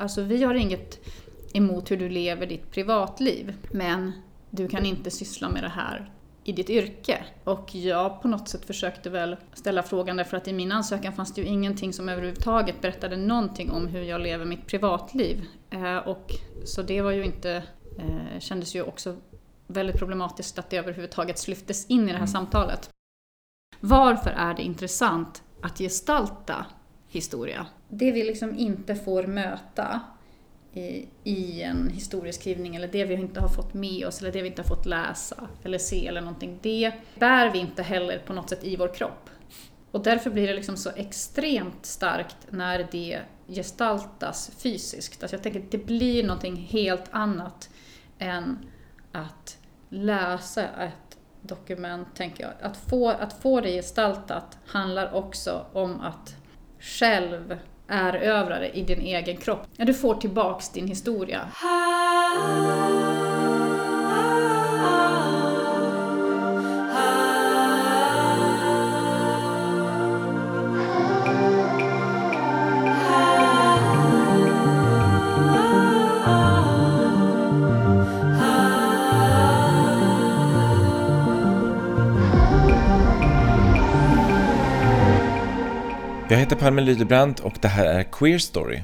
alltså vi har inget emot hur du lever ditt privatliv, men du kan inte syssla med det här i ditt yrke. Och jag på något sätt försökte väl ställa frågan därför att i min ansökan fanns det ju ingenting som överhuvudtaget berättade någonting om hur jag lever mitt privatliv. Eh, och så det var ju inte, eh, kändes ju också väldigt problematiskt att det överhuvudtaget lyftes in i det här mm. samtalet. Varför är det intressant att gestalta historia? Det vi liksom inte får möta i, i en historieskrivning eller det vi inte har fått med oss eller det vi inte har fått läsa eller se eller någonting, det bär vi inte heller på något sätt i vår kropp. Och därför blir det liksom så extremt starkt när det gestaltas fysiskt. Alltså jag tänker att det blir någonting helt annat än att läsa ett dokument, tänker jag. Att få, att få det gestaltat handlar också om att själv erövrare i din egen kropp. Ja, du får tillbaks din historia. Jag heter Palme Lydebrandt och det här är Queer Story.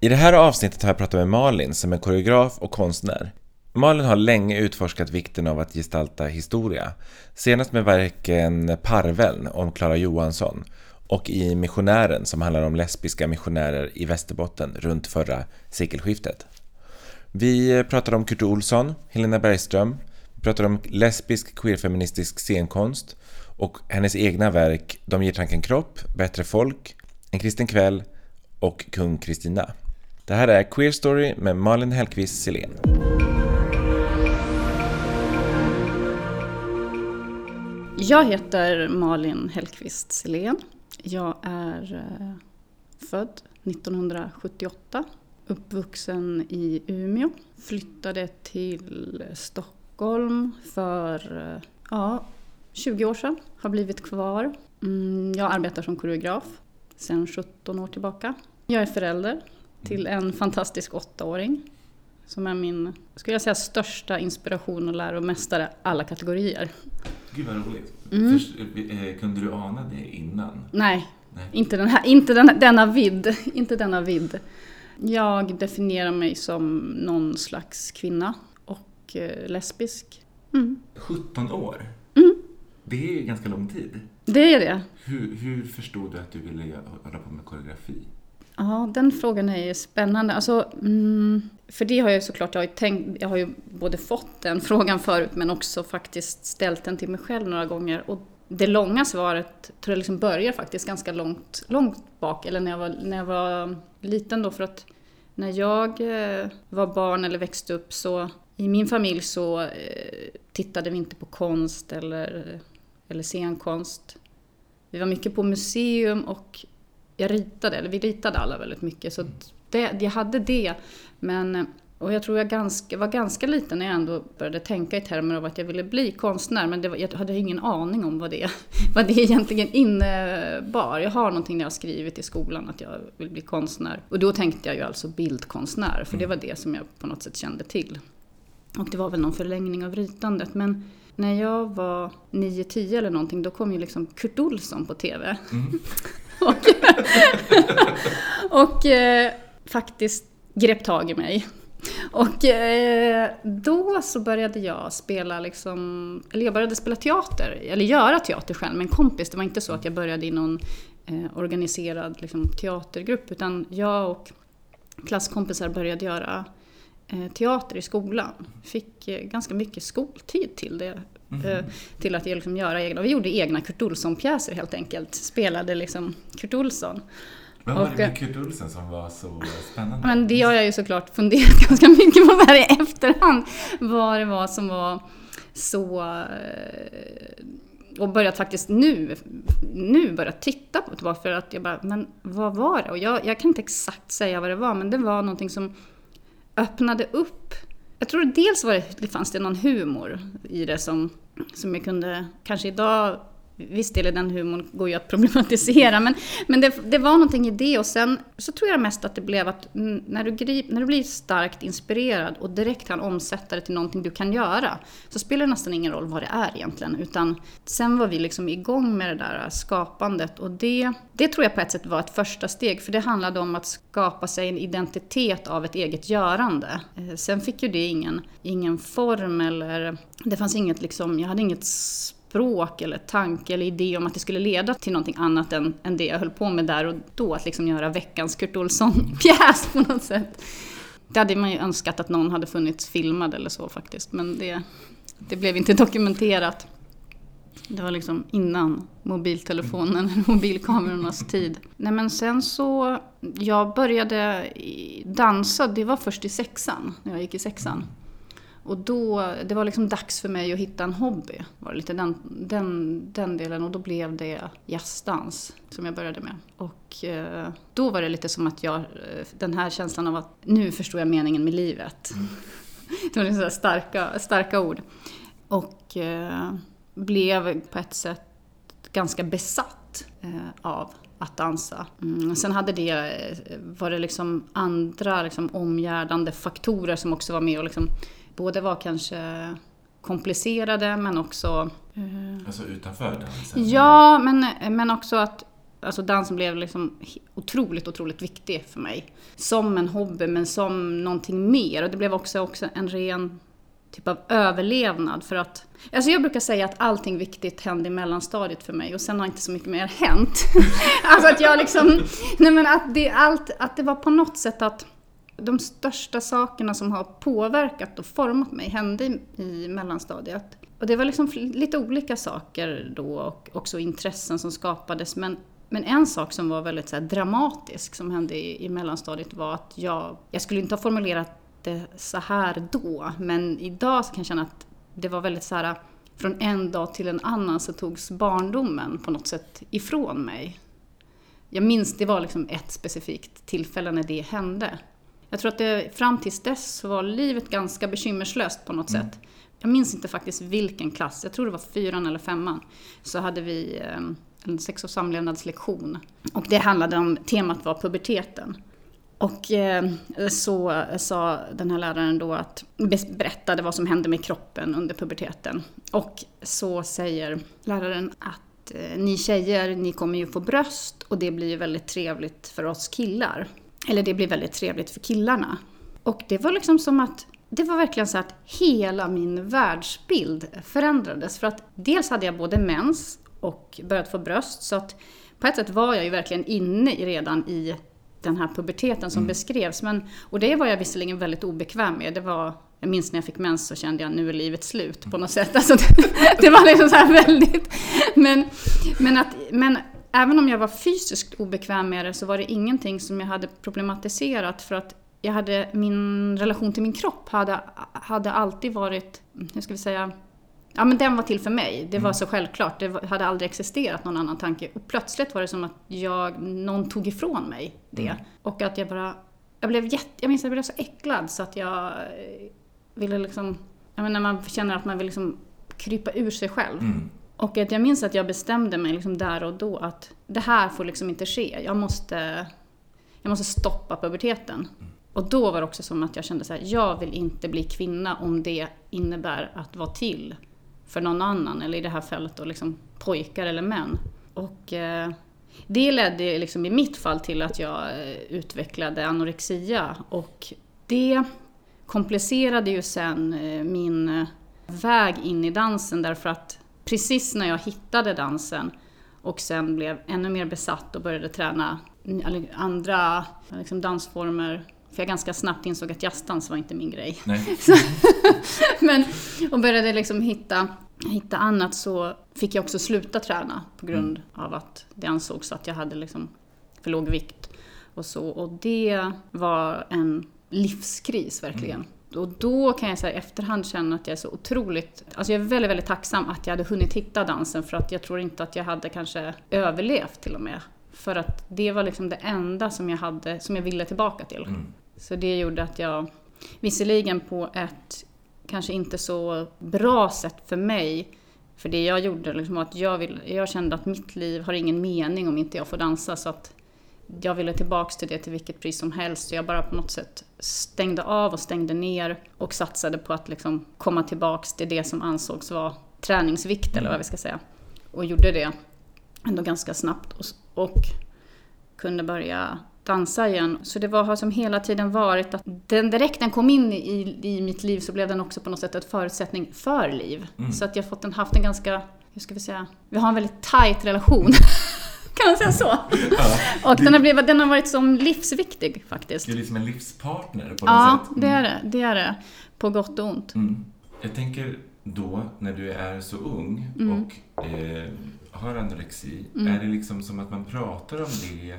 I det här avsnittet har jag pratat med Malin som är koreograf och konstnär. Malin har länge utforskat vikten av att gestalta historia. Senast med verken Parveln om Klara Johansson och i Missionären som handlar om lesbiska missionärer i Västerbotten runt förra sekelskiftet. Vi pratade om Kurt Olsson, Helena Bergström, vi pratade om lesbisk queerfeministisk scenkonst och hennes egna verk De ger tanken kropp, Bättre folk, En kristen kväll och Kung Kristina. Det här är Queer Story med Malin Hellqvist Silén. Jag heter Malin Hellqvist Silén. Jag är eh, född 1978, uppvuxen i Umeå. Flyttade till Stockholm för eh, ja, 20 år sedan, har blivit kvar. Mm, jag arbetar som koreograf sedan 17 år tillbaka. Jag är förälder till en fantastisk åttaåring som är min, skulle jag säga, största inspiration och läromästare alla kategorier. Gud vad roligt. Mm. Först, eh, kunde du ana det innan? Nej, Nej. inte, den här, inte den, denna vidd. Inte denna vidd. Jag definierar mig som någon slags kvinna och eh, lesbisk. Mm. 17 år? Det är ju ganska lång tid. Det är det. Hur, hur förstod du att du ville hålla på med koreografi? Ja, den frågan är ju spännande. Alltså, mm, för det har jag såklart, jag har, ju tänkt, jag har ju både fått den frågan förut men också faktiskt ställt den till mig själv några gånger. Och det långa svaret tror jag liksom börjar faktiskt ganska långt, långt bak, eller när jag, var, när jag var liten då. För att när jag eh, var barn eller växte upp så i min familj så eh, tittade vi inte på konst eller eller scenkonst. Vi var mycket på museum och jag ritade, eller vi ritade alla väldigt mycket. Så det, jag hade det. Men, och jag tror jag ganska, var ganska liten när jag ändå började tänka i termer av att jag ville bli konstnär. Men var, jag hade ingen aning om vad det, vad det egentligen innebar. Jag har någonting jag har skrivit i skolan att jag vill bli konstnär. Och då tänkte jag ju alltså bildkonstnär, för det var det som jag på något sätt kände till. Och det var väl någon förlängning av ritandet. Men när jag var 9-10 eller någonting, då kom ju liksom Kurt Olsson på TV. Mm. och, och eh, faktiskt grep tag i mig. Och eh, då så började jag spela liksom, eller jag började spela teater, eller göra teater själv med en kompis. Det var inte så att jag började i någon eh, organiserad liksom, teatergrupp, utan jag och klasskompisar började göra Eh, teater i skolan. Fick eh, ganska mycket skoltid till det. Mm. Till att liksom göra egna, vi gjorde egna Kurt Olsson-pjäser helt enkelt. Spelade liksom Kurt Olsson. Vad var det med Kurt Olsson som var så spännande? Men det har jag ju såklart funderat ganska mycket på här i efterhand. Vad det var som var så... Och börjat faktiskt nu, nu börjat titta på det. För att jag bara, men vad var det? Och jag, jag kan inte exakt säga vad det var, men det var någonting som öppnade upp. Jag tror dels var det, det fanns det någon humor i det som, som jag kunde, kanske idag viss del i den humorn går ju att problematisera, men, men det, det, var någonting i det. Och sen så tror jag mest att det blev att när du, grip, när du blir starkt inspirerad och direkt kan omsätta det till någonting du kan göra, så spelar det nästan ingen roll vad det är egentligen, utan sen var vi liksom igång med det där skapandet. Och det, det tror jag på ett sätt var ett första steg, för det handlade om att skapa sig en identitet av ett eget görande. Eh, sen fick ju det ingen, ingen form eller det fanns inget liksom, jag hade inget språk eller tanke eller idé om att det skulle leda till någonting annat än, än det jag höll på med där och då, att liksom göra veckans Kurt Olsson-pjäs på något sätt. Det hade man ju önskat att någon hade funnits filmad eller så faktiskt, men det, det blev inte dokumenterat. Det var liksom innan mobiltelefonen, mobilkamerornas tid. Nej men sen så, jag började dansa, det var först i sexan, när jag gick i sexan. Och då, det var liksom dags för mig att hitta en hobby. Var lite den, den, den delen och då blev det jazzdans som jag började med. Och eh, då var det lite som att jag, eh, den här känslan av att nu förstår jag meningen med livet. Det var liksom starka, starka ord. Och eh, blev på ett sätt ganska besatt eh, av att dansa. Mm. Sen hade det, eh, var det liksom andra liksom omgärdande faktorer som också var med och liksom både var kanske komplicerade men också... Eh, alltså utanför dansen? Ja, men, men också att alltså dansen blev liksom otroligt, otroligt viktig för mig. Som en hobby men som någonting mer. Och det blev också, också en ren typ av överlevnad för att... Alltså jag brukar säga att allting viktigt hände i mellanstadiet för mig och sen har inte så mycket mer hänt. alltså att jag liksom... Nej men att det, allt, att det var på något sätt att de största sakerna som har påverkat och format mig hände i, mellanstadiet. Och det var liksom lite olika saker då och också intressen som skapades. Men, men en sak som var väldigt så dramatisk som hände i, i mellanstadiet var att jag, jag skulle inte ha formulerat det så här då, men idag så kan jag känna att det var väldigt så här, från en dag till en annan så togs barndomen på något sätt ifrån mig. Jag minns, det var liksom ett specifikt tillfälle när det hände. Jag tror att det, fram tills dess så var livet ganska bekymmerslöst på något mm. sätt. Jag minns inte faktiskt vilken klass, jag tror det var fyran eller femman. Så hade vi eh, en sex och samlevnadslektion. Och det handlade om, temat var puberteten. Och eh, så sa den här läraren då att, berättade vad som hände med kroppen under puberteten. Och så säger läraren att eh, ni tjejer, ni kommer ju få bröst och det blir ju väldigt trevligt för oss killar. Eller det blir väldigt trevligt för killarna. Och det var liksom som att det var verkligen så att hela min världsbild förändrades. För att dels hade jag både mens och börjat få bröst. Så att på ett sätt var jag ju verkligen inne redan i den här puberteten som mm. beskrevs. Men, och det var jag visserligen väldigt obekväm med. Det var, jag minns när jag fick mens så kände jag nu är livet slut på något sätt. Alltså, det, det var liksom så här väldigt... Men, men, att, men även om jag var fysiskt obekväm med det så var det ingenting som jag hade problematiserat för att jag hade, min relation till min kropp hade, hade alltid varit, hur ska vi säga, ja men den var till för mig. Det var mm. så självklart. Det hade aldrig existerat någon annan tanke. Och plötsligt var det som att jag, någon tog ifrån mig det. Mm. Och att jag bara, jag blev jätte, jag minns att jag blev så äcklad så att jag ville liksom, jag menar, när man känner att man vill liksom krypa ur sig själv. Mm. Och att jag minns att jag bestämde mig liksom där och då att det här får liksom inte ske. Jag måste, jag måste stoppa puberteten. Och då var det också som att jag kände så här, jag vill inte bli kvinna om det innebär att vara till för någon annan, eller i det här fallet då liksom pojkar eller män. Och eh, det ledde liksom i mitt fall till att jag eh, utvecklade anorexia och det komplicerade ju sen eh, min eh, väg in i dansen därför att precis när jag hittade dansen och sen blev ännu mer besatt och började träna andra liksom dansformer för jag ganska snabbt insåg att jazzdans var inte min grej. Så, men, och började liksom hitta, hitta annat så fick jag också sluta träna på grund mm. av att det ansågs att jag hade liksom för låg vikt. Och, så, och det var en livskris verkligen. Mm. Och då kan jag så efterhand känna att jag är så otroligt... Alltså jag är väldigt, väldigt tacksam att jag hade hunnit hitta dansen för att jag tror inte att jag hade kanske överlevt till och med. För att det var liksom det enda som jag, hade, som jag ville tillbaka till. Mm. Så det gjorde att jag, visserligen på ett kanske inte så bra sätt för mig, För det jag gjorde liksom var att jag, vill, jag kände att mitt liv har ingen mening om inte jag får dansa. Så att jag ville tillbaks till det till vilket pris som helst. Så jag bara på något sätt stängde av och stängde ner och satsade på att liksom komma tillbaks till det som ansågs vara träningsvikt eller vad vi ska säga. Och gjorde det ändå ganska snabbt och, och kunde börja dansa igen. Så det var, har som hela tiden varit att den, direkt den kom in i, i mitt liv så blev den också på något sätt en förutsättning för liv. Mm. Så att jag fått en, haft en ganska, hur ska vi säga, vi har en väldigt tight relation. kan man säga så? Ja, och den har, blivit, den har varit som livsviktig faktiskt. Du är liksom en livspartner på något ja, sätt. Ja, det är det. Det är det. På gott och ont. Mm. Jag tänker då, när du är så ung mm. och eh, har anorexi, mm. är det liksom som att man pratar om det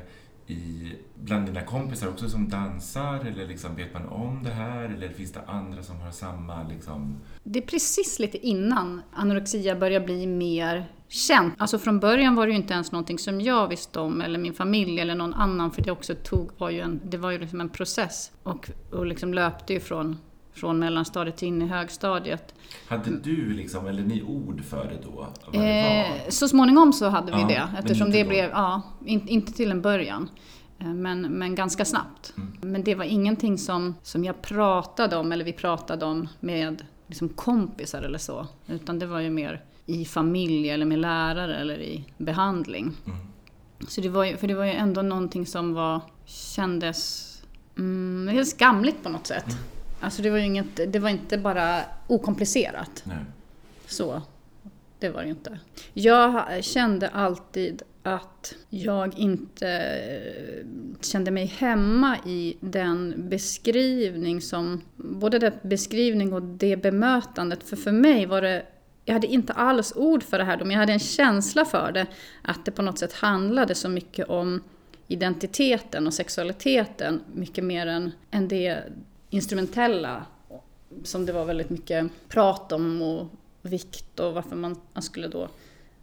i, bland dina kompisar också som dansar? Eller liksom, vet man om det här? Eller finns det andra som har samma... Liksom... Det är precis lite innan anorexia börjar bli mer känt. Alltså från början var det ju inte ens någonting som jag visste om, eller min familj eller någon annan, för det också tog, var ju en, det var ju liksom en process. Och, och liksom löpte ju från från mellanstadiet in i högstadiet. Hade du liksom, eller ni ord för det då? Det eh, så småningom så hade vi ja, det eftersom det då. blev, ja, in, inte till en början. Eh, men, men ganska snabbt. Mm. Men det var ingenting som, som jag pratade om, eller vi pratade om med liksom kompisar eller så. Utan det var ju mer i familj eller med lärare eller i behandling. Mm. Så det var ju, för det var ju ändå någonting som var, kändes mm, skamligt på något sätt. Mm. Alltså det var ju inget, det var inte bara okomplicerat. Nej. Så, det var det inte. Jag kände alltid att jag inte kände mig hemma i den beskrivning som, både den beskrivning och det bemötandet. För för mig var det, jag hade inte alls ord för det här då, men jag hade en känsla för det. Att det på något sätt handlade så mycket om identiteten och sexualiteten, mycket mer än, än det instrumentella som det var väldigt mycket prat om och vikt och varför man, man skulle då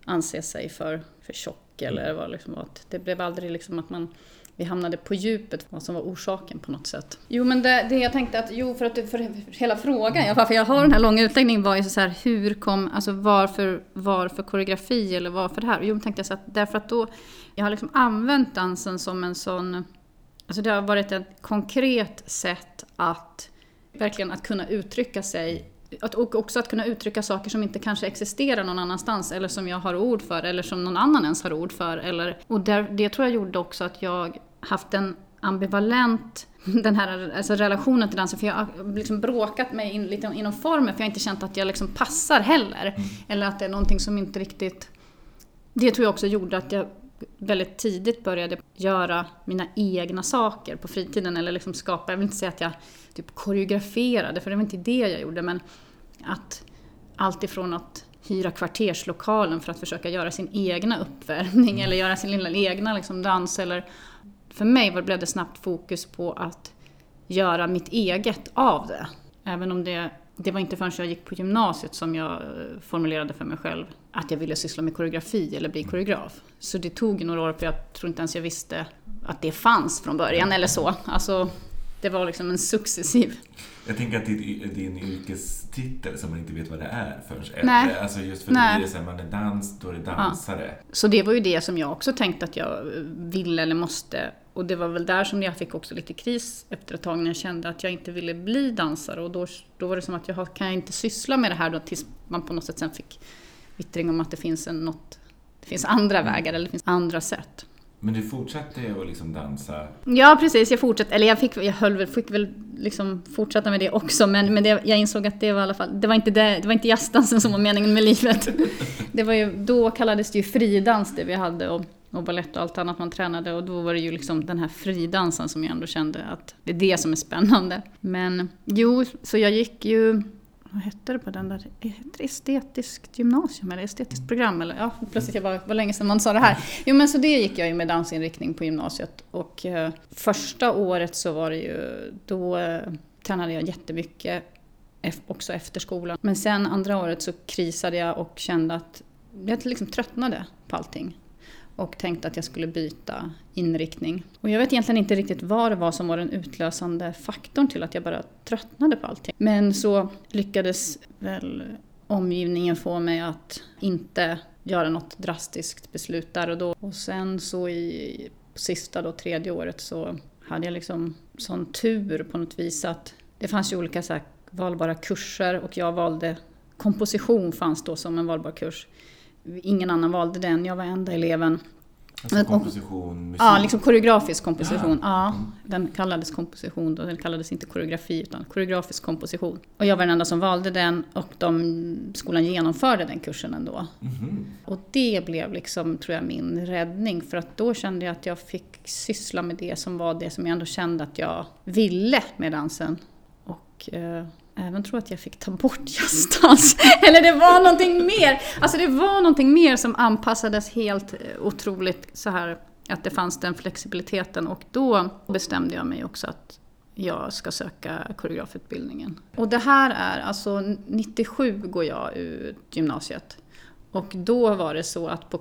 anse sig för, för tjock eller vad liksom att det blev aldrig liksom att man vi hamnade på djupet, vad som var orsaken på något sätt. Jo men det, det jag tänkte att, jo för att för hela frågan, varför jag har den här långa utläggningen var ju så här, hur kom, alltså varför, varför koreografi eller varför det här? Jo men tänkte jag så att därför att då, jag har liksom använt dansen som en sån Alltså det har varit ett konkret sätt att verkligen att kunna uttrycka sig att, och också att kunna uttrycka saker som inte kanske existerar någon annanstans eller som jag har ord för eller som någon annan ens har ord för. Eller, och där, det tror jag gjorde också att jag haft en ambivalent den här alltså relationen till dansen. För jag har liksom bråkat mig in, lite inom formen för jag har inte känt att jag liksom passar heller. Mm. Eller att det är någonting som inte riktigt... Det tror jag också gjorde att jag väldigt tidigt började göra mina egna saker på fritiden. Eller liksom skapa, jag vill inte säga att jag typ koreograferade, för det var inte det jag gjorde. Men att allt ifrån att hyra kvarterslokalen för att försöka göra sin egna uppvärmning mm. eller göra sin lilla egna liksom, dans. Eller, för mig blev det snabbt fokus på att göra mitt eget av det. Även om det det var inte förrän jag gick på gymnasiet som jag eh, formulerade för mig själv att jag ville syssla med koreografi eller bli koreograf. Så det tog några år för jag tror inte ens jag visste att det fanns från början eller så. Alltså, det var liksom en successiv... Jag tänker att din, din yrkestitel som man inte vet vad det är förrän Nej. Alltså just för att det är så här, man är dans, då är det dansare. Ja. Så det var ju det som jag också tänkte att jag ville eller måste och det var väl där som jag fick också lite kris efter ett tag när jag kände att jag inte ville bli dansare. Och då, då var det som att jag kan jag inte syssla med det här då tills man på något sätt sen fick vittring om att det finns, en, något, det finns andra mm. vägar eller det finns andra sätt. Men du fortsatte att liksom dansa? Ja, precis. Jag fortsatte. Eller jag, fick, jag höll, fick väl liksom fortsätta med det också. Men, men det, jag insåg att det var i alla fall... Det var inte, det, det var inte jazzdansen som var meningen med livet. Det var ju, då kallades det ju fridans det vi hade. Och, och balett och allt annat man tränade. Och då var det ju liksom den här fridansen som jag ändå kände att det är det som är spännande. Men jo, så jag gick ju vad hette det på den där, heter det estetiskt gymnasium eller estetiskt program? Eller, ja, plötsligt jag bara, var länge sedan man sa det här. Jo men så det gick jag ju med dansinriktning på gymnasiet och eh, första året så var det ju, då eh, tränade jag jättemycket också efter skolan. Men sen andra året så krisade jag och kände att jag liksom tröttnade på allting och tänkte att jag skulle byta inriktning. Och jag vet egentligen inte riktigt vad det var som var den utlösande faktorn till att jag bara tröttnade på allting. Men så lyckades väl omgivningen få mig att inte göra något drastiskt beslut där och då. Och sen så i sista då, tredje året så hade jag liksom sån tur på något vis att det fanns ju olika så här valbara kurser och jag valde komposition fanns då som en valbar kurs. Ingen annan valde den, jag var enda eleven. Alltså komposition, musik? Ja, liksom koreografisk komposition. Ja. ja. den kallades komposition då, den kallades inte koreografi utan koreografisk komposition. Och jag var den enda som valde den och de, skolan genomförde den kursen ändå. Mm. Och det blev liksom, tror jag, min räddning för att då kände jag att jag fick syssla med det som var det som jag ändå kände att jag ville med dansen. Och eh, även tror att jag fick ta bort jazzdans. Eller det var någonting mer. Alltså det var någonting mer som anpassades helt eh, otroligt så här att det fanns den flexibiliteten och då bestämde jag mig också att jag ska söka koreografutbildningen. Och det här är, alltså 97 går jag ut gymnasiet. Och då var det så att på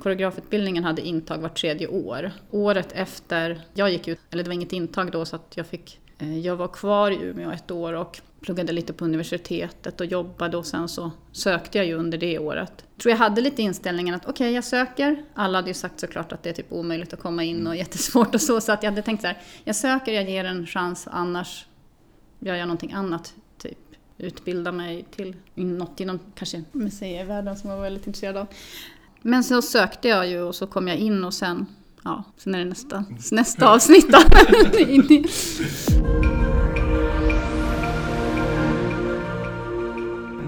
koreografutbildningen hade intag vart tredje år. Året efter jag gick ut, eller det var inget intag då så att jag fick jag var kvar i Umeå ett år och pluggade lite på universitetet och jobbade och sen så sökte jag ju under det året. Jag tror jag hade lite inställningen att okej, okay, jag söker. Alla hade ju sagt såklart att det är typ omöjligt att komma in och jättesvårt och så, så att jag hade tänkt så här, jag söker, jag ger en chans, annars gör jag någonting annat. Typ utbilda mig till något inom kanske museivärlden som jag var väldigt intresserad av. Men så sökte jag ju och så kom jag in och sen ja, sen är det nästa, nästa avsnitt då.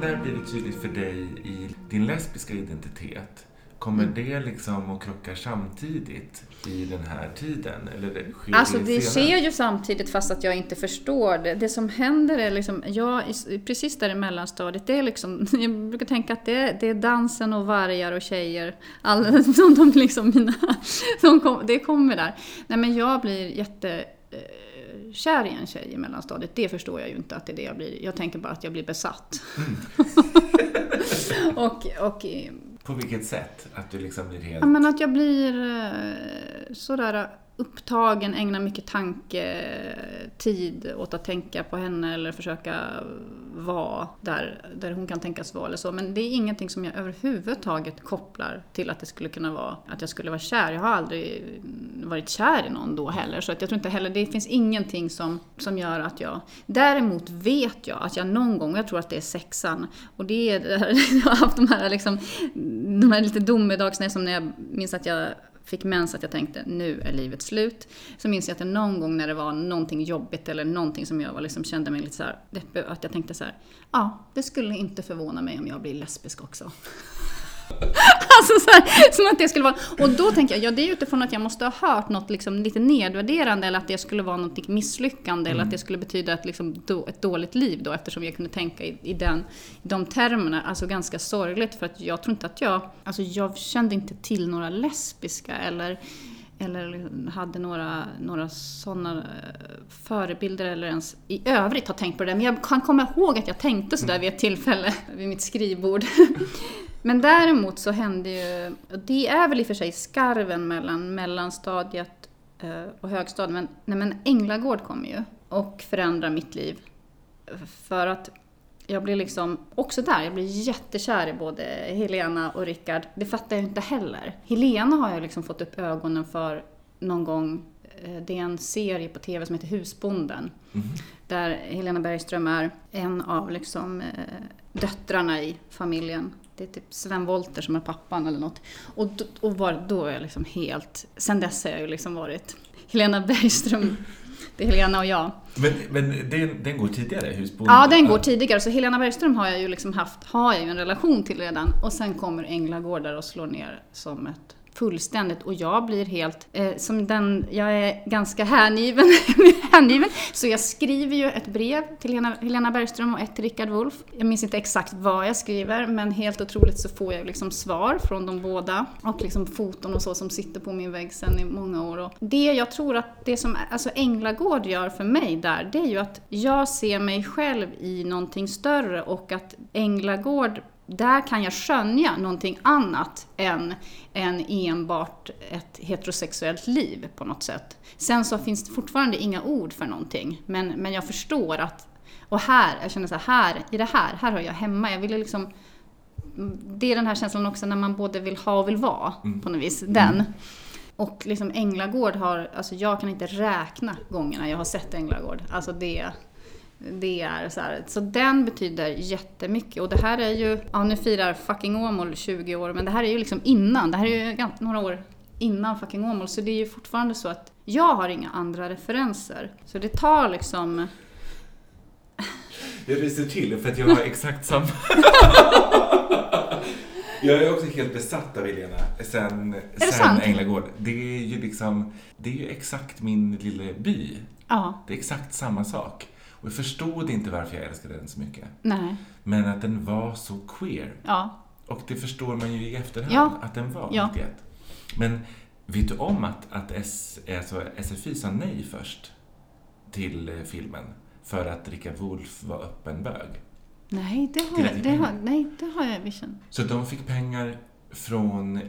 När blir det tydligt för dig i din lesbiska identitet? Kommer mm. det liksom att krocka samtidigt i den här tiden? Eller sker alltså det, sker ju samtidigt fast att jag inte förstår det. Det som händer är liksom, jag, precis där i mellanstadiet, det är liksom, jag brukar tänka att det, det är dansen och vargar och tjejer. Alla, de, de liksom mina, de kom, det kommer där. Nej men jag blir jätte eh, kär i en tjej i mellanstadiet, det förstår jag ju inte att det är det jag blir. Jag tänker bara att jag blir besatt. Mm. och, och på vilket sätt? Att du liksom blir helt... Ja, men att jag blir eh, sådär upptagen, ägnar mycket tanketid åt att tänka på henne eller försöka vara där, där hon kan tänkas vara eller så. Men det är ingenting som jag överhuvudtaget kopplar till att det skulle kunna vara att jag skulle vara kär. Jag har aldrig varit kär i någon då heller. Så att jag tror inte heller, det finns ingenting som, som gör att jag... Däremot vet jag att jag någon gång, jag tror att det är sexan, och det är, jag har haft de här, liksom, de här lite domedags, som när jag minns att jag fick mens att jag tänkte nu är livet slut. Så minns jag att någon gång när det var någonting jobbigt eller någonting som jag var liksom, kände mig lite så här, att jag tänkte så här, ja, det skulle inte förvåna mig om jag blir lesbisk också. alltså så här, som att det skulle vara... Och då tänker jag, ja det är utifrån att jag måste ha hört något liksom lite nedvärderande eller att det skulle vara något misslyckande mm. eller att det skulle betyda ett, liksom, då, ett dåligt liv då eftersom jag kunde tänka i, i, den, i de termerna. Alltså ganska sorgligt för att jag tror inte att jag... Alltså jag kände inte till några lesbiska eller eller hade några, några sådana förebilder eller ens i övrigt har tänkt på det. Men jag kan komma ihåg att jag tänkte sådär vid ett tillfälle vid mitt skrivbord. Men däremot så hände ju, det är väl i och för sig skarven mellan mellanstadiet eh, och högstadiet, men, nej, men Änglagård kom ju och förändrar mitt liv. För att jag blir liksom, också där, jag blir jättekär i både Helena och Rickard. Det fattar jag inte heller. Helena har jag liksom fått upp ögonen för någon gång. Eh, det är en serie på TV som heter Husbonden. Mm. Där Helena Bergström är en av liksom, eh, döttrarna i familjen. Det är typ Sven Wollter som är pappan eller något. Och, och var, då är jag liksom helt... Sen dess har jag ju liksom varit Helena Bergström. Det är Helena och jag. Men, men den, den går tidigare? Husbonden? Ja, den går tidigare. Så Helena Bergström har jag ju liksom haft, har jag ju en relation till redan. Och sen kommer Änglagård där och slår ner som ett fullständigt och jag blir helt, eh, som den, jag är ganska hängiven, hängiven, så jag skriver ju ett brev till Helena, Helena Bergström och ett till Rickard Wolff. Jag minns inte exakt vad jag skriver, men helt otroligt så får jag liksom svar från de båda och liksom foton och så som sitter på min vägg sedan i många år. Och det jag tror att det som alltså Änglagård gör för mig där, det är ju att jag ser mig själv i någonting större och att Änglagård där kan jag skönja någonting annat än, än enbart ett heterosexuellt liv på något sätt. Sen så finns det fortfarande inga ord för någonting, men, men jag förstår att Och här, jag känner så här, här, i det här, här hör jag hemma. Jag ville liksom det är den här känslan också när man både vill ha och vill vara Mm. på något vis. Den. Och liksom Änglagård har, alltså jag kan inte räkna gångerna jag har sett Änglagård. Alltså det, det är så här. Så den betyder jättemycket. Och det här är ju, ja nu firar fucking Åmål 20 år, men det här är ju liksom innan. Det här är ju några år innan fucking Åmål. Så det är ju fortfarande så att jag har inga andra referenser. Så det tar liksom Jag ryser till för att jag har exakt samma... jag är också helt besatt av Helena sen, sen sant? Änglagård. Det är ju liksom, det är ju exakt min lilla by. Ja, Det är exakt samma sak. Och jag förstod inte varför jag älskade den så mycket. nej, Men att den var så queer. ja. Och det förstår man ju i efterhand Ja. att den var Ja. 91. Men vet du om att, att S, alltså SFI sa nej först till eh, filmen för att Rickard Wolff var öppen bög? Nej, det har jag, det har, nej, det har jag vision. Så de fick pengar från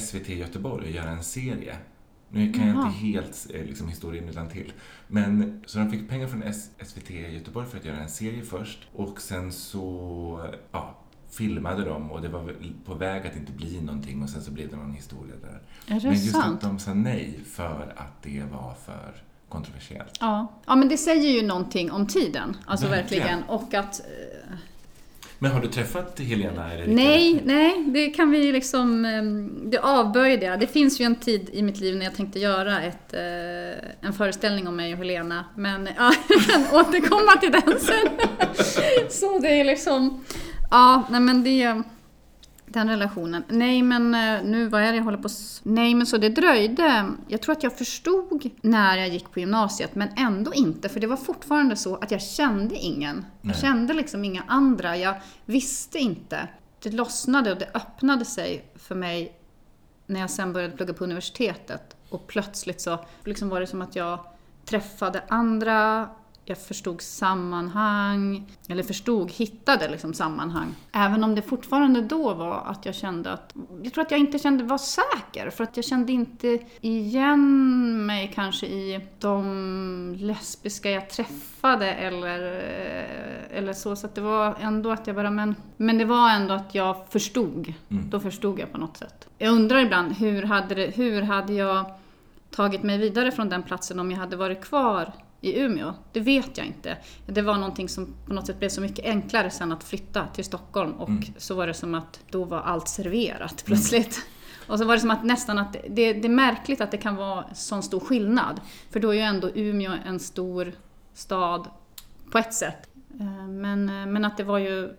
SVT Göteborg att göra en serie. Nu kan jag Jaha. inte helt eh, liksom, historien utan till. Men så de fick pengar från S- SVT Göteborg för att göra en serie först. Och sen så ja, filmade de och det var på väg att inte bli någonting och sen så blev det någon historia där. Är det Men just sant? att de sa nej för att det var för kontroversiellt. Ja. ja, men det säger ju någonting om tiden. Alltså Verkligen. verkligen. Och att... Men har du träffat Helena? Eller Nej, nej, det kan vi liksom... Ehm, det avböjde jag. Det finns ju en tid i mitt liv när jag tänkte göra ett, eh, en föreställning om mig och Helena. Men ja, återkomma till den sen. Så det är liksom... Ja, nej men det... Den relationen. Nej men eh, nu, vad är det jag håller på Nej men så det dröjde. Jag tror att jag förstod när jag gick på gymnasiet men ändå inte för det var fortfarande så att jag kände ingen. Nej. Jag kände liksom inga andra. Jag visste inte. Det lossnade och det öppnade sig för mig när jag sen började plugga på universitetet. Och plötsligt så liksom var det som att jag träffade andra, jag förstod sammanhang, eller förstod, hittade liksom sammanhang. Även om det fortfarande då var att jag kände att, jag tror att jag inte kände var säker, för att jag kände inte igen mig kanske i de lesbiska jag träffade eller, eller så. Så att det var ändå att jag bara, men, men det var ändå att jag förstod. Mm. Då förstod jag på något sätt. Jag undrar ibland, hur hade, det, hur hade jag tagit mig vidare från den platsen om jag hade varit kvar i Umeå? Det vet jag inte. Det var någonting som på något sätt blev så mycket enklare sen att flytta till Stockholm och Mm. så var det som att då var allt serverat plötsligt. Och så var det som att nästan att det, det är märkligt att det kan vara sån stor skillnad. För då är ju ändå Umeå en stor stad på ett sätt. Eh, Men, eh, men att det var ju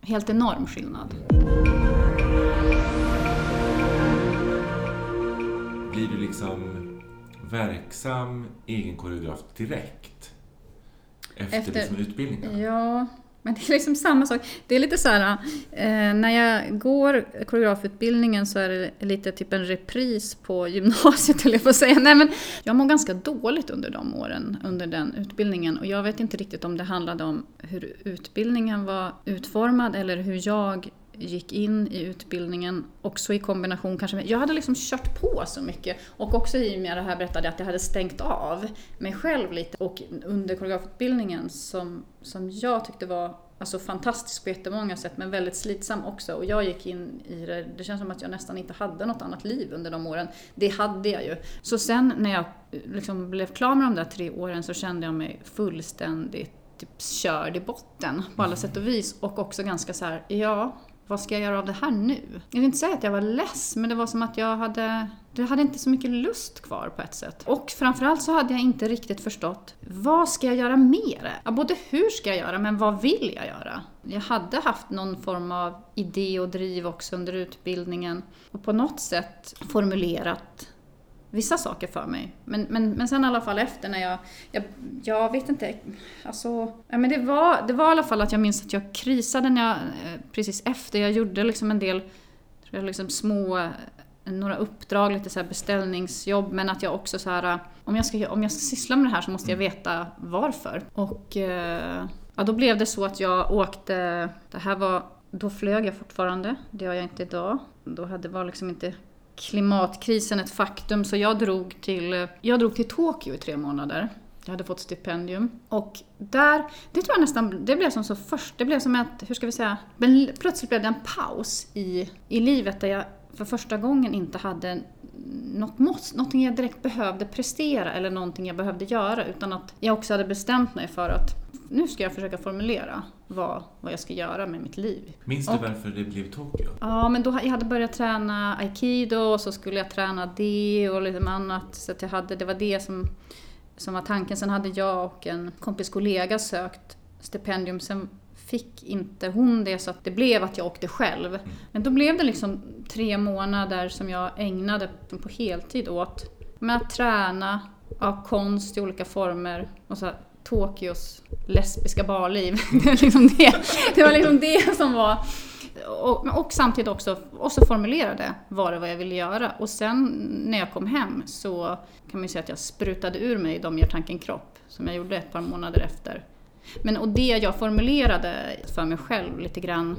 helt enorm skillnad. Blir du liksom verksam egen koreograf direkt? Efter, Efter- liksom utbildningen? Ja, men det är liksom samma sak. Det är lite så här, eh, när jag går koreografutbildningen så är det lite typ en repris på gymnasiet, höll jag att säga. Nej, men jag mår ganska dåligt under de åren, under den utbildningen. Och jag vet inte riktigt om det handlade om hur utbildningen var utformad eller hur jag gick in i utbildningen, också i kombination kanske med... Jag hade liksom kört på så mycket och också i och med det här berättade jag att jag hade stängt av mig själv lite. Och under koreografutbildningen som, som jag tyckte var alltså fantastisk på jättemånga sätt men väldigt slitsam också. Och jag gick in i det, det känns som att jag nästan inte hade något annat liv under de åren. Det hade jag ju. Så sen när jag liksom blev klar med de där tre åren så kände jag mig fullständigt typ körd i botten på alla sätt och vis. Och också ganska så här, ja, vad ska jag göra av det här nu? Jag vill inte säga att jag var less, men det var som att jag hade, jag hade inte så mycket lust kvar på ett sätt. Och framförallt så hade jag inte riktigt förstått, vad ska jag göra mer? Ja, både hur ska jag göra, men vad vill jag göra? Jag hade haft någon form av idé och driv också under utbildningen och på något sätt formulerat vissa saker för mig. Men, men, men sen i alla fall efter när jag, jag, jag vet inte, alltså, ja, men det var, det var i alla fall att jag minns att jag krisade när jag, eh, precis efter, jag gjorde liksom en del, tror jag, liksom små, eh, några uppdrag, lite så beställningsjobb, men att jag också så här, om jag ska, om jag ska syssla med det här så måste jag veta varför. Och eh, ja, då blev det så att jag åkte, det här var, då flög jag fortfarande, det gör jag inte idag. Då hade, var liksom inte klimatkrisen ett faktum så jag drog till, jag drog till Tokyo i tre månader. Jag hade fått stipendium. Och där, det tror jag nästan, det blev som så först, det blev som ett, hur ska vi säga, men plötsligt blev det en paus i, i livet där jag för första gången inte hade något mått, någonting jag direkt behövde prestera eller någonting jag behövde göra utan att jag också hade bestämt mig för att nu ska jag försöka formulera vad, vad jag ska göra med mitt liv. Minns du och, varför det blev Tokyo? Ja, men då, jag hade börjat träna aikido och så skulle jag träna det och lite annat. Så att jag hade, det var det som, som var tanken. Sen hade jag och en kompis kollega sökt stipendium. Sen fick inte hon det så att det blev att jag åkte själv. Mm. Men då blev det liksom tre månader som jag ägnade på heltid åt med att träna av konst i olika former och så Tokyos lesbiska barliv. det, liksom det, det var liksom det som var... Och, och samtidigt också, också formulerade vad det var jag ville göra. Och sen när jag kom hem så kan man ju säga att jag sprutade ur mig de gör tanken kropp, som jag gjorde ett par månader efter. Men och det jag formulerade för mig själv lite grann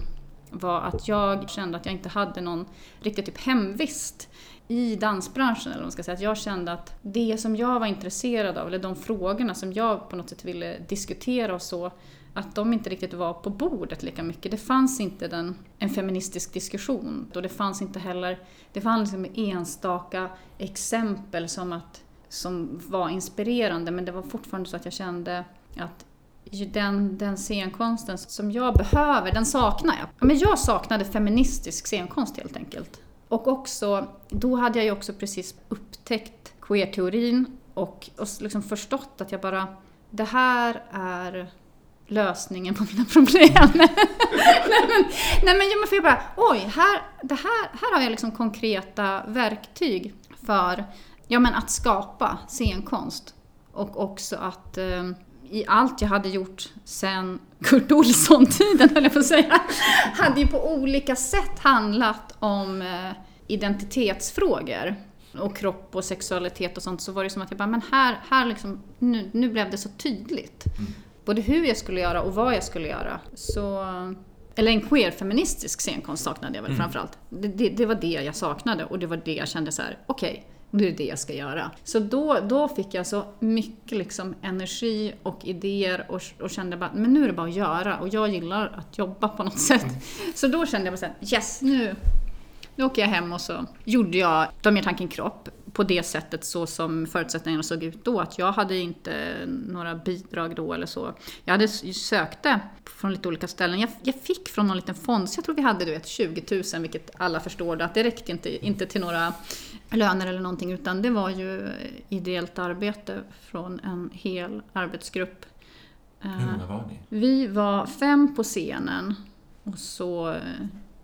var att jag kände att jag inte hade någon riktigt typ hemvist i dansbranschen. Eller man ska säga. Att jag kände att det som jag var intresserad av, eller de frågorna som jag på något sätt ville diskutera och så, att de inte riktigt var på bordet lika mycket. Det fanns inte den, en feministisk diskussion och det fanns inte heller, det fanns liksom enstaka exempel som, att, som var inspirerande men det var fortfarande så att jag kände att den, den scenkonsten som jag behöver, den saknar jag. Men jag saknade feministisk scenkonst helt enkelt. Och också, då hade jag ju också precis upptäckt queer-teorin och, och liksom förstått att jag bara, det här är lösningen på mina problem. nej men, nej men för jag bara, oj, här, det här, här har jag liksom konkreta verktyg för ja, men att skapa scenkonst. Och också att eh, i allt jag hade gjort sen Kurt Olsson-tiden, höll jag på att säga, hade ju på olika sätt handlat om eh, identitetsfrågor och kropp och sexualitet och sånt så var det som att jag bara, men här, här liksom, nu, nu blev det så tydligt. Mm. Både hur jag skulle göra och vad jag skulle göra. Så, eller en queer-feministisk scenkonst saknade jag väl mm. framförallt. Det, det, det, var det jag saknade och det var det jag kände så här: okej, okay, det är det jag ska göra. Så då, då fick jag så mycket liksom energi och idéer och, och kände bara, men nu är det bara att göra. Och jag gillar att jobba på något sätt. Mm. Så då kände jag bara såhär, yes, nu, nu åker jag hem och så gjorde jag De ger tanken kropp på det sättet så som förutsättningarna såg ut då. Att jag hade inte några bidrag då eller så. Jag hade sökte från lite olika ställen. Jag, jag fick från någon liten fond, så jag tror vi hade du vet, 20 000, vilket alla förstår att det räckte inte, inte till några löner eller någonting utan det var ju ideellt arbete från en hel arbetsgrupp. Hur många var ni? Vi var fem på scenen och så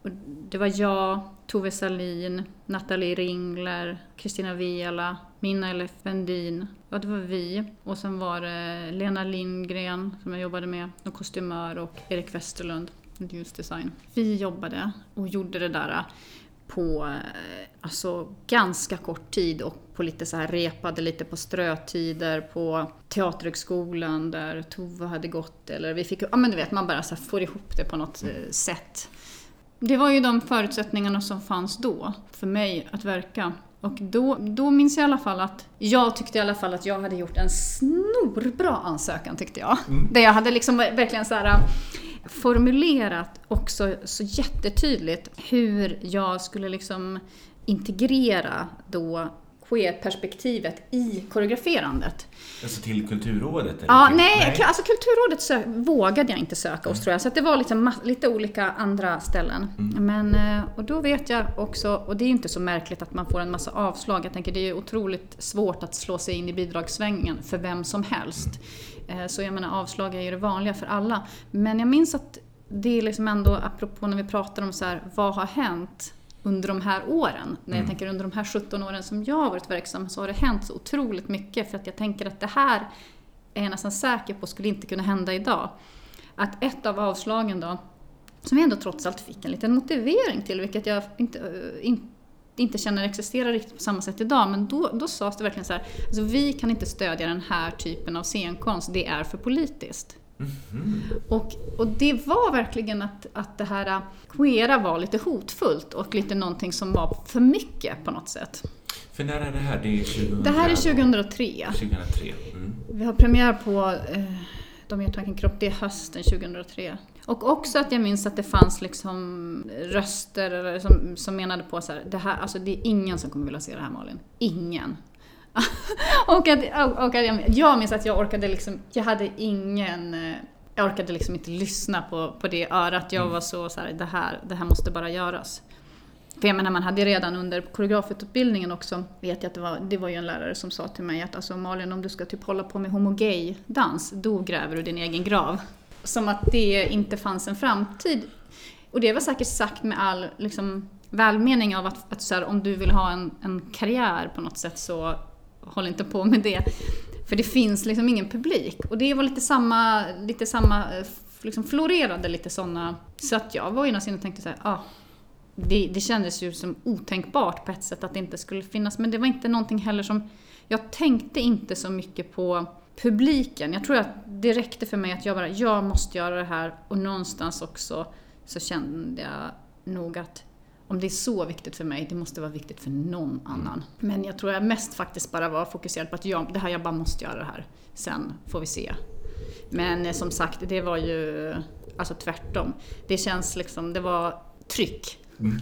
och det var jag, Tove Salin, Nathalie Ringler, Kristina Vela, Minna Elefendin. Ja, det var vi. Och sen var det Lena Lindgren som jag jobbade med, och kostymör, och Erik Westerlund, ljusdesign. Vi jobbade och gjorde det där på eh, alltså, ganska kort tid och på lite så här repade lite på strötider på Teaterhögskolan där Tove hade gått eller vi fick, ja men du vet man bara så får ihop det på något mm. sätt. Det var ju de förutsättningarna som fanns då för mig att verka. Och då, då minns jag i alla fall att jag tyckte i alla fall att jag hade gjort en snorbra ansökan tyckte jag. Mm. Där jag hade liksom verkligen så här formulerat också så jättetydligt hur jag skulle liksom integrera då queer-perspektivet i koreograferandet. Alltså till Kulturrådet? Eller ja, nej, nej, alltså Kulturrådet sö- vågade jag inte söka hos mm. tror jag. Så det var liksom lite olika andra ställen. Mm. Men, eh, och då vet jag också, och det är inte så märkligt att man får en massa avslag. Jag tänker det är otroligt svårt att slå sig in i bidragssvängen för vem som helst. Mm. Så jag menar avslag är ju det vanliga för alla. Men jag minns att det är liksom ändå, apropå när vi pratar om så här, vad har hänt? under de här åren. När jag mm. tänker under de här 17 åren som jag har varit verksam så har det hänt så otroligt mycket för att jag tänker att det här är jag nästan säker på skulle inte kunna hända idag. Att ett av avslagen då, som vi ändå trots allt fick en liten motivering till, vilket jag inte, eh, in, inte känner existerar riktigt på samma sätt idag, men då, då sades det verkligen så här, alltså vi kan inte stödja den här typen av scenkonst, det är för politiskt. Mm. Och, och det var verkligen att, att det här queera var lite hotfullt och lite någonting som var för mycket på något sätt. För när är det här? Det är 2000... Det här är 2003. 2003. Mm. Vi har premiär på eh, De gör tanken kropp, det är hösten 2003. Och också att jag minns att det fanns liksom röster eller som, som menade på så här, det här, alltså det är ingen som kommer vilja se det här Malin. Ingen. och att, och att jag, jag minns att jag orkade liksom, jag hade ingen jag orkade liksom inte lyssna på, på det örat. Jag var så, så här, det här, det här måste bara göras. För jag menar, man hade redan under koreografutbildningen också, vet jag att det var, det var ju en lärare som sa till mig att alltså Malin, om du ska typ hålla på med homogay-dans, då gräver du din egen grav. Som att det inte fanns en framtid. Och det var säkert sagt med all liksom, välmening av att, att så här, om du vill ha en, en karriär på något sätt så håll inte på med det. För det finns liksom ingen publik. Och det var lite samma, lite samma eh, liksom florerade lite sådana. Så att jag var ena sidan och tänkte så här, ah, det, det kändes ju som otänkbart på ett sätt att det inte skulle finnas. Men det var inte någonting heller som... Jag tänkte inte så mycket på publiken. Jag tror att det räckte för mig att jag bara, jag måste göra det här. Och någonstans också så kände jag nog att om det är så viktigt för mig, det måste vara viktigt för någon annan. Men jag tror jag mest faktiskt bara var fokuserad på att jag, det här, jag bara måste göra det här. Sen får vi se. Men eh, som sagt, det var ju alltså tvärtom. Det känns liksom, det var tryck. Mm.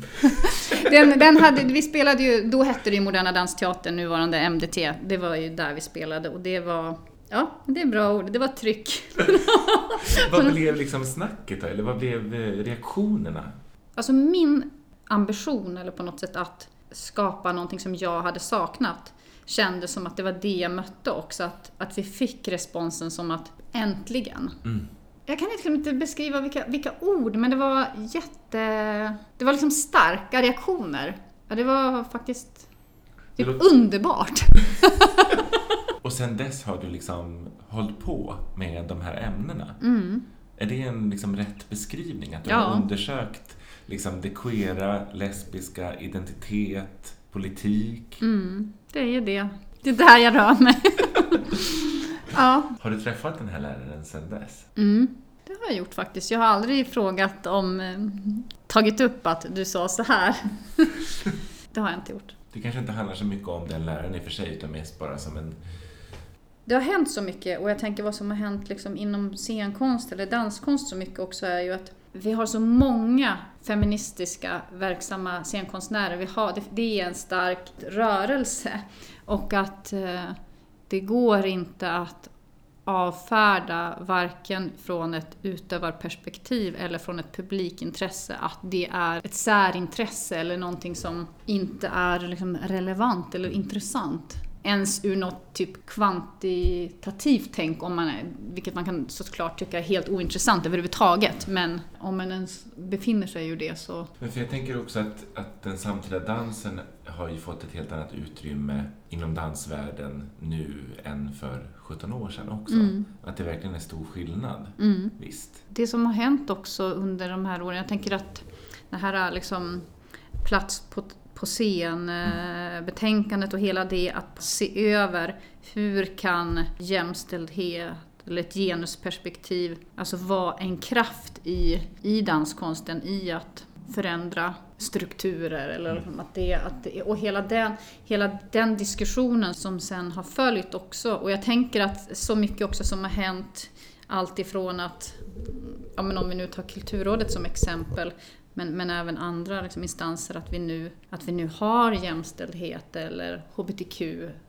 den, den hade, vi spelade ju, då hette det ju Moderna Dansteatern, nuvarande MDT. Det var ju där vi spelade och det var Ja, det är bra ord. Det var tryck. vad blev liksom snacket då? Eller vad blev eh, reaktionerna? Alltså min ambition, eller på något sätt att skapa någonting som jag hade saknat, kändes som att det var det jag mötte också. Att, att vi fick responsen som att äntligen. Mm. Jag kan liksom inte beskriva vilka, vilka ord, men det var jätte... Det var liksom starka reaktioner. Ja, det var faktiskt typ underbart. Och sen dess har du liksom hållit på med de här ämnena. Mm. Är det en liksom rätt beskrivning? Att du ja. har undersökt liksom det queera, lesbiska, identitet, politik? Mm, det är ju det. Det är där jag rör mig. ja. Har du träffat den här läraren sen dess? Mm, det har jag gjort faktiskt. Jag har aldrig frågat om, eh, tagit upp att du sa så här. det har jag inte gjort. Det kanske inte handlar så mycket om den läraren i och för sig, utan mest bara som en det har hänt så mycket och jag tänker vad som har hänt liksom inom scenkonst eller danskonst så mycket också är ju att vi har så många feministiska verksamma scenkonstnärer. Vi har, det, är en stark rörelse och att eh, det går inte att avfärda varken från ett utövarperspektiv eller från ett publikintresse att det är ett särintresse eller någonting som inte är liksom relevant eller intressant ens ur något typ kvantitativt tänk, om man vilket man kan såklart tycka är helt ointressant överhuvudtaget. Men om man ens befinner sig ur det så... Men för jag tänker också att, att den samtida dansen har ju fått ett helt annat utrymme inom dansvärlden nu än för 17 år sedan också. Mm. Att det verkligen är stor skillnad. Mm. Visst. Det som har hänt också under de här åren, jag tänker att det här är liksom plats på på scen, mm. betänkandet och hela det att se över hur kan jämställdhet eller ett genusperspektiv, alltså vara en kraft i, i danskonsten, i att förändra strukturer. Eller mm. att det, att det, och hela den, hela den diskussionen som sen har följt också. Och jag tänker att så mycket också som har hänt allt ifrån att, ja men om vi nu tar Kulturrådet som exempel, men, men även andra liksom, instanser, att vi, nu, att vi nu har jämställdhet eller HBTQ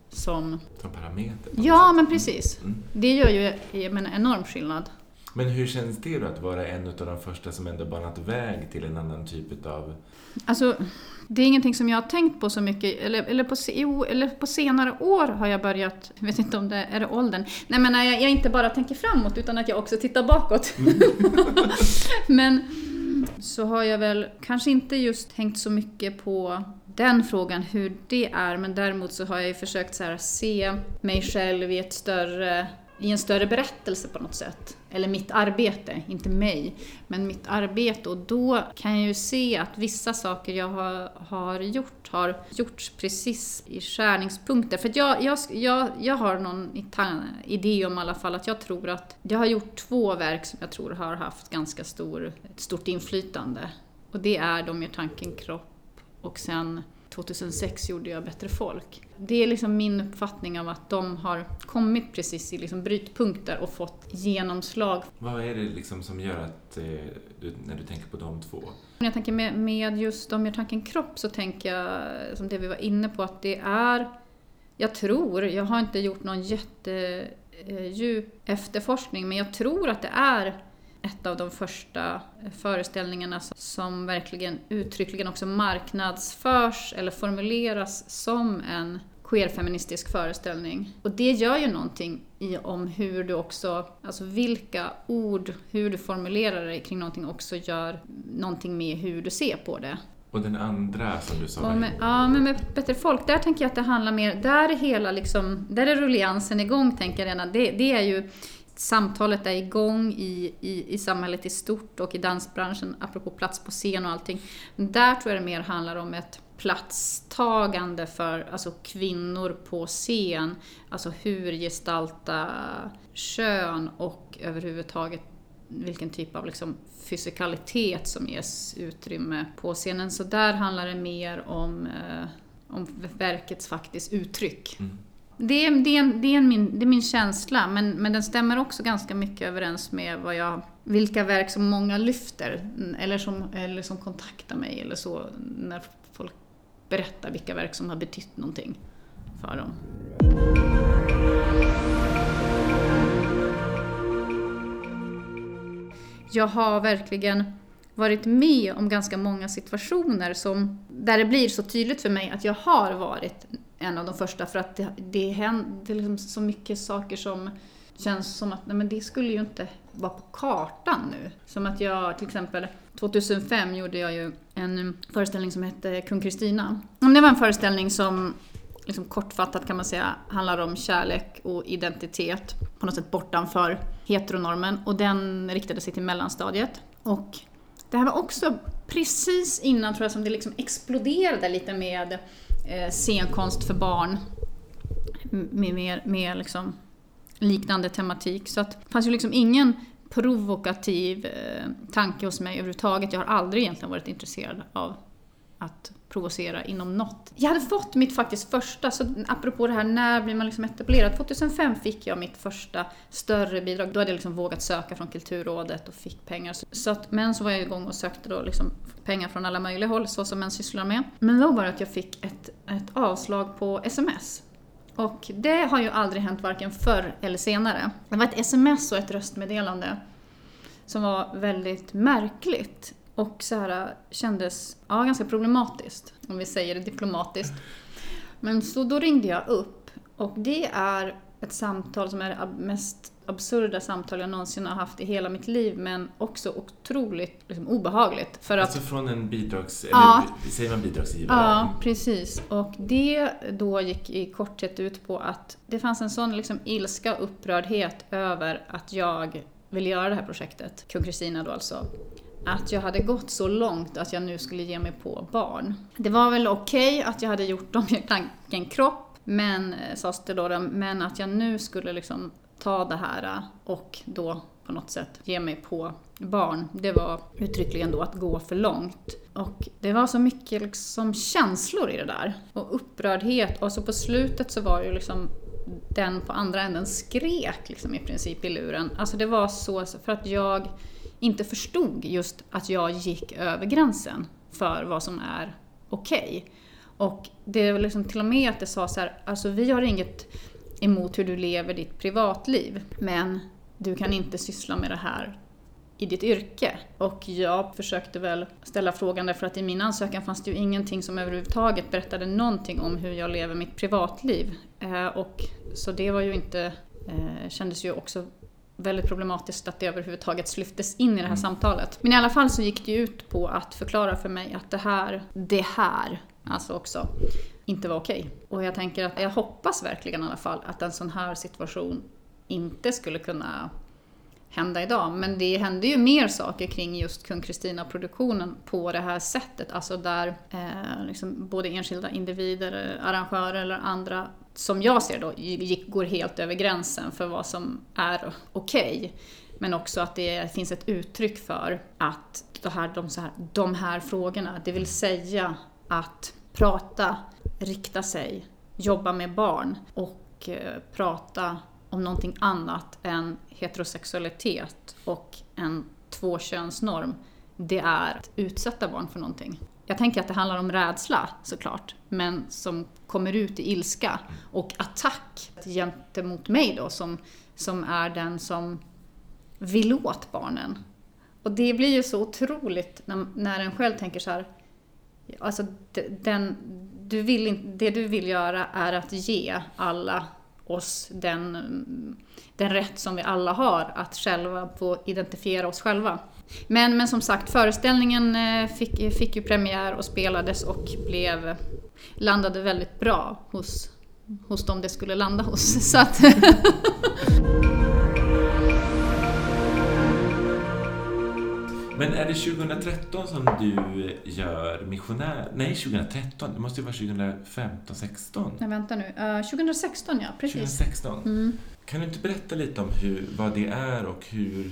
som... Som parameter? Ja, men precis. Mm. Det gör ju en enorm skillnad. Men hur känns det då att vara en av de första som ändå banat väg till en annan typ av... Alltså, det är ingenting som jag har tänkt på så mycket, eller, eller, på, eller på senare år har jag börjat, jag vet inte om det är det åldern, nej men jag, jag inte bara tänker framåt utan att jag också tittar bakåt. Mm. men Mm. så har jag väl kanske inte just tänkt så mycket på den frågan, hur det är, men däremot så har jag ju försökt så se mig själv i ett större i en större berättelse på något sätt. Eller mitt arbete, inte mig, men mitt arbete. Och då kan jag ju se att vissa saker jag har, har gjort har gjorts precis i skärningspunkter. För jag, jag, jag, jag har någon idé om i alla fall att jag tror att jag har gjort två verk som jag tror har haft ganska stor, ett stort inflytande. Och det är De gör tanken kropp och sen 2006 gjorde jag Bättre folk. Det är liksom min uppfattning av att de har kommit precis i liksom brytpunkter och fått genomslag. Vad är det liksom som gör att, eh, du, när du tänker på de två? När jag tänker med, med just Om jag tanken kropp så tänker jag, som det vi var inne på, att det är jag tror, jag har inte gjort någon jättedjup efterforskning, men jag tror att det är ett av de första föreställningarna som verkligen uttryckligen också marknadsförs eller formuleras som en queerfeministisk föreställning. Och det gör ju någonting i om hur du också, alltså vilka ord, hur du formulerar dig kring någonting också gör någonting med hur du ser på det. Och den andra som du sa? Med, ja, men med Bättre folk, där tänker jag att det handlar mer, där är hela liksom, där är rulliansen igång tänker jag redan. Det, det är ju samtalet är igång i, i, i samhället i stort och i dansbranschen, apropå plats på scen och allting. Men Där tror jag det mer handlar om ett platstagande för alltså kvinnor på scen. Alltså hur gestalta kön och överhuvudtaget vilken typ av liksom fysikalitet som ges utrymme på scenen. Så där handlar det mer om, eh, om verkets faktiskt uttryck. Mm. Det är, det, är, det, är min, det är min känsla, men, men den stämmer också ganska mycket överens med vad jag, vilka verk som många lyfter, eller som, eller som kontaktar mig eller så, när folk berättar vilka verk som har betytt någonting för dem. Jag har verkligen varit med om ganska många situationer som, där det blir så tydligt för mig att jag har varit en av de första för att det, det händer liksom så mycket saker som känns som att nej, men det skulle ju inte vara på kartan nu. Som att jag till exempel 2005 gjorde jag ju en föreställning som hette Kung Kristina. Det var en föreställning som liksom kortfattat kan man säga handlar om kärlek och identitet på något sätt bortanför heteronormen och den riktade sig till mellanstadiet. Och det här var också precis innan tror jag som det liksom exploderade lite med Eh, scenkonst för barn med, mer, mer liksom liknande tematik. Så att det fanns ju liksom ingen provokativ eh, tanke hos mig överhuvudtaget. Jag har aldrig egentligen varit intresserad av att provocera inom något. Jag hade fått mitt faktiskt första, så apropå det här när blir man liksom etablerad. 2005 fick jag mitt första större bidrag. Då hade jag liksom vågat söka från Kulturrådet och fick pengar. Så att, men så var jag igång och sökte då liksom pengar från alla möjliga håll, så som män sysslar med. Men då var det att jag fick ett, ett avslag på sms. Och det har ju aldrig hänt varken förr eller senare. Det var ett sms och ett röstmeddelande som var väldigt märkligt. Och så här kändes ja, ganska problematiskt, om vi säger det diplomatiskt. Men så då ringde jag upp och det är ett samtal som är det mest absurda samtal jag någonsin har haft i hela mitt liv men också otroligt liksom, obehagligt. För att, alltså från en bidrags... Ja, eller säger man bidragsgivare? Ja, precis. Och det då gick i korthet ut på att det fanns en sån liksom, ilska och upprördhet över att jag ville göra det här projektet, Kung Kristina då alltså, att jag hade gått så långt att jag nu skulle ge mig på barn. Det var väl okej okay att jag hade gjort dem i tanken kropp, men, eh, sas sades det då, men att jag nu skulle liksom ta det här eh, och då på något sätt ge mig på barn, det var uttryckligen då att gå för långt. Och det var så mycket liksom känslor i det där. Och upprördhet. Och så på slutet så var det ju liksom den på andra änden skrek liksom i princip i luren. Alltså det var så, för att jag inte förstod just att jag gick över gränsen för vad som är okej. Okay. Och det var liksom till och med att det sa så här, alltså vi har inget emot hur du lever ditt privatliv, men du kan inte syssla med det här i ditt yrke. Och jag försökte väl ställa frågan därför att i min ansökan fanns det ju ingenting som överhuvudtaget berättade någonting om hur jag lever mitt privatliv. Eh, och så det var ju inte, eh, kändes ju också väldigt problematiskt att det överhuvudtaget lyftes in i det här mm. samtalet. Men i alla fall så gick det ut på att förklara för mig att det här, det här, alltså också, inte var okej. Okay. Och jag tänker att jag hoppas verkligen i alla fall att en sån här situation inte skulle kunna hända idag. Men det händer ju mer saker kring just Kung Kristina-produktionen på det här sättet. Alltså där eh, liksom både enskilda individer, arrangörer eller andra, som jag ser då, gick, går helt över gränsen för vad som är okej. Okay. Men också att det finns ett uttryck för att det här, de, så här, de här frågorna, det vill säga att prata, rikta sig, jobba med barn och eh, prata om någonting annat än heterosexualitet och en tvåkönsnorm, det är att utsätta barn för någonting. Jag tänker att det handlar om rädsla såklart, men som kommer ut i ilska och attack gentemot mig då som, som är den som vill åt barnen. Och det blir ju så otroligt när, när en själv tänker så här, alltså den, du vill, det du vill göra är att ge alla oss den, den rätt som vi alla har att själva få identifiera oss själva. Men, men som sagt, föreställningen eh, fick, fick ju premiär och spelades och blev, landade väldigt bra hos, hos dem det skulle landa hos. Så att Men är det 2013 som du gör missionär? Nej, 2013. Det måste ju vara 2015, 16. Nej, vänta nu. Uh, 2016 ja, precis. 2016. Mm. Kan du inte berätta lite om hur, vad det är och hur,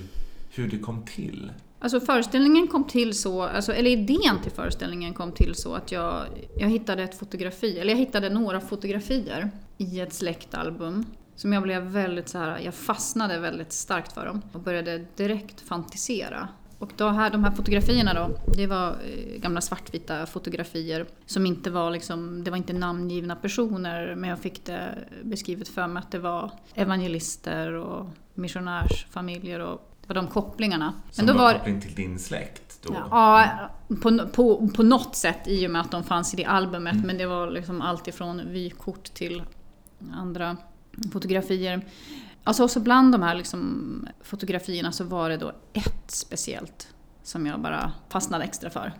hur det kom till? Alltså föreställningen kom till så, alltså, eller idén till föreställningen kom till så att jag, jag hittade ett fotografi, eller jag hittade några fotografier i ett släktalbum som jag blev väldigt så här, jag fastnade väldigt starkt för dem och började direkt fantisera. Och då här, de här fotografierna då, det var eh, gamla svartvita fotografier som inte var liksom, det var inte namngivna personer men jag fick det beskrivet för mig att det var evangelister och missionärsfamiljer och det var de kopplingarna. Som men då var koppling till din släkt? Då? Ja, på, på, på något sätt i och med att de fanns i det albumet mm. men det var liksom allt ifrån vykort till andra fotografier. Alltså också bland de här liksom fotografierna så var det då ett speciellt som jag bara fastnade extra för.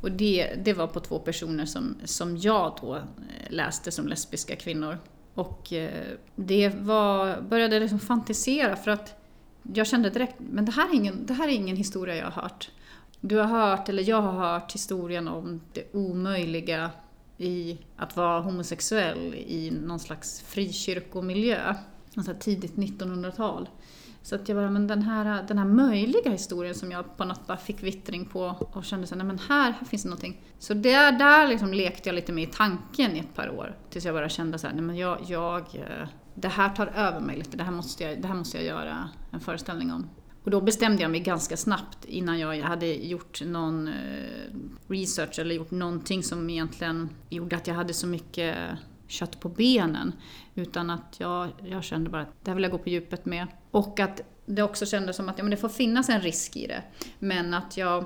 Och det, det var på två personer som, som jag då eh, läste som lesbiska kvinnor. Och eh, det var, började liksom fantisera för att jag kände direkt, men det här, är ingen, det här är ingen historia jag har hört. Du har hört, eller jag har hört historien om det omöjliga i att vara homosexuell i någon slags frikyrkomiljö alltså tidigt 1900-tal. Så att jag bara, men den här, den här möjliga historien som jag på något bara fick vittring på och kände så nej men här, här finns det någonting. Så där, där liksom lekte jag lite med i tanken i ett par år. Tills jag bara kände så här, nej men jag, jag, eh, det här tar över mig lite, det här måste jag, det här måste jag göra en föreställning om. Och då bestämde jag mig ganska snabbt innan jag hade gjort någon eh, research eller gjort någonting som egentligen gjorde att jag hade så mycket kött på benen. Utan att jag, jag kände bara att det här vill jag gå på djupet med. Och att det också kändes som att ja, men det får finnas en risk i det. Men att jag,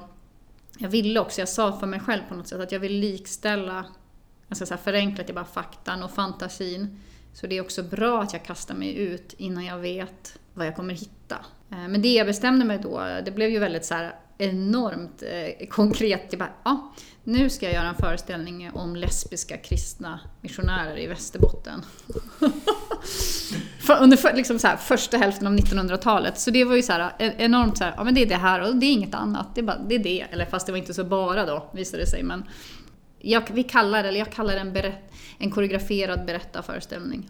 jag ville också, jag sa för mig själv på något sätt att jag vill likställa, jag ska säga förenklat, bara faktan och fantasin. Så det är också bra att jag kastar mig ut innan jag vet vad jag kommer hitta. Eh, men det jag bestämde mig då, det blev ju väldigt så här enormt eh, konkret. Jag bara, ja, nu ska jag göra en föreställning om lesbiska kristna missionärer i Västerbotten. Under för, liksom så här, första hälften av 1900-talet. Så det var ju så här, enormt så här, ja men det är det här och det är inget annat. Det är, bara, det är det. Eller fast det var inte så bara då, visade det sig. Men jag, vi kallar, eller jag kallar en, berätt, en koreograferad berättarföreställning.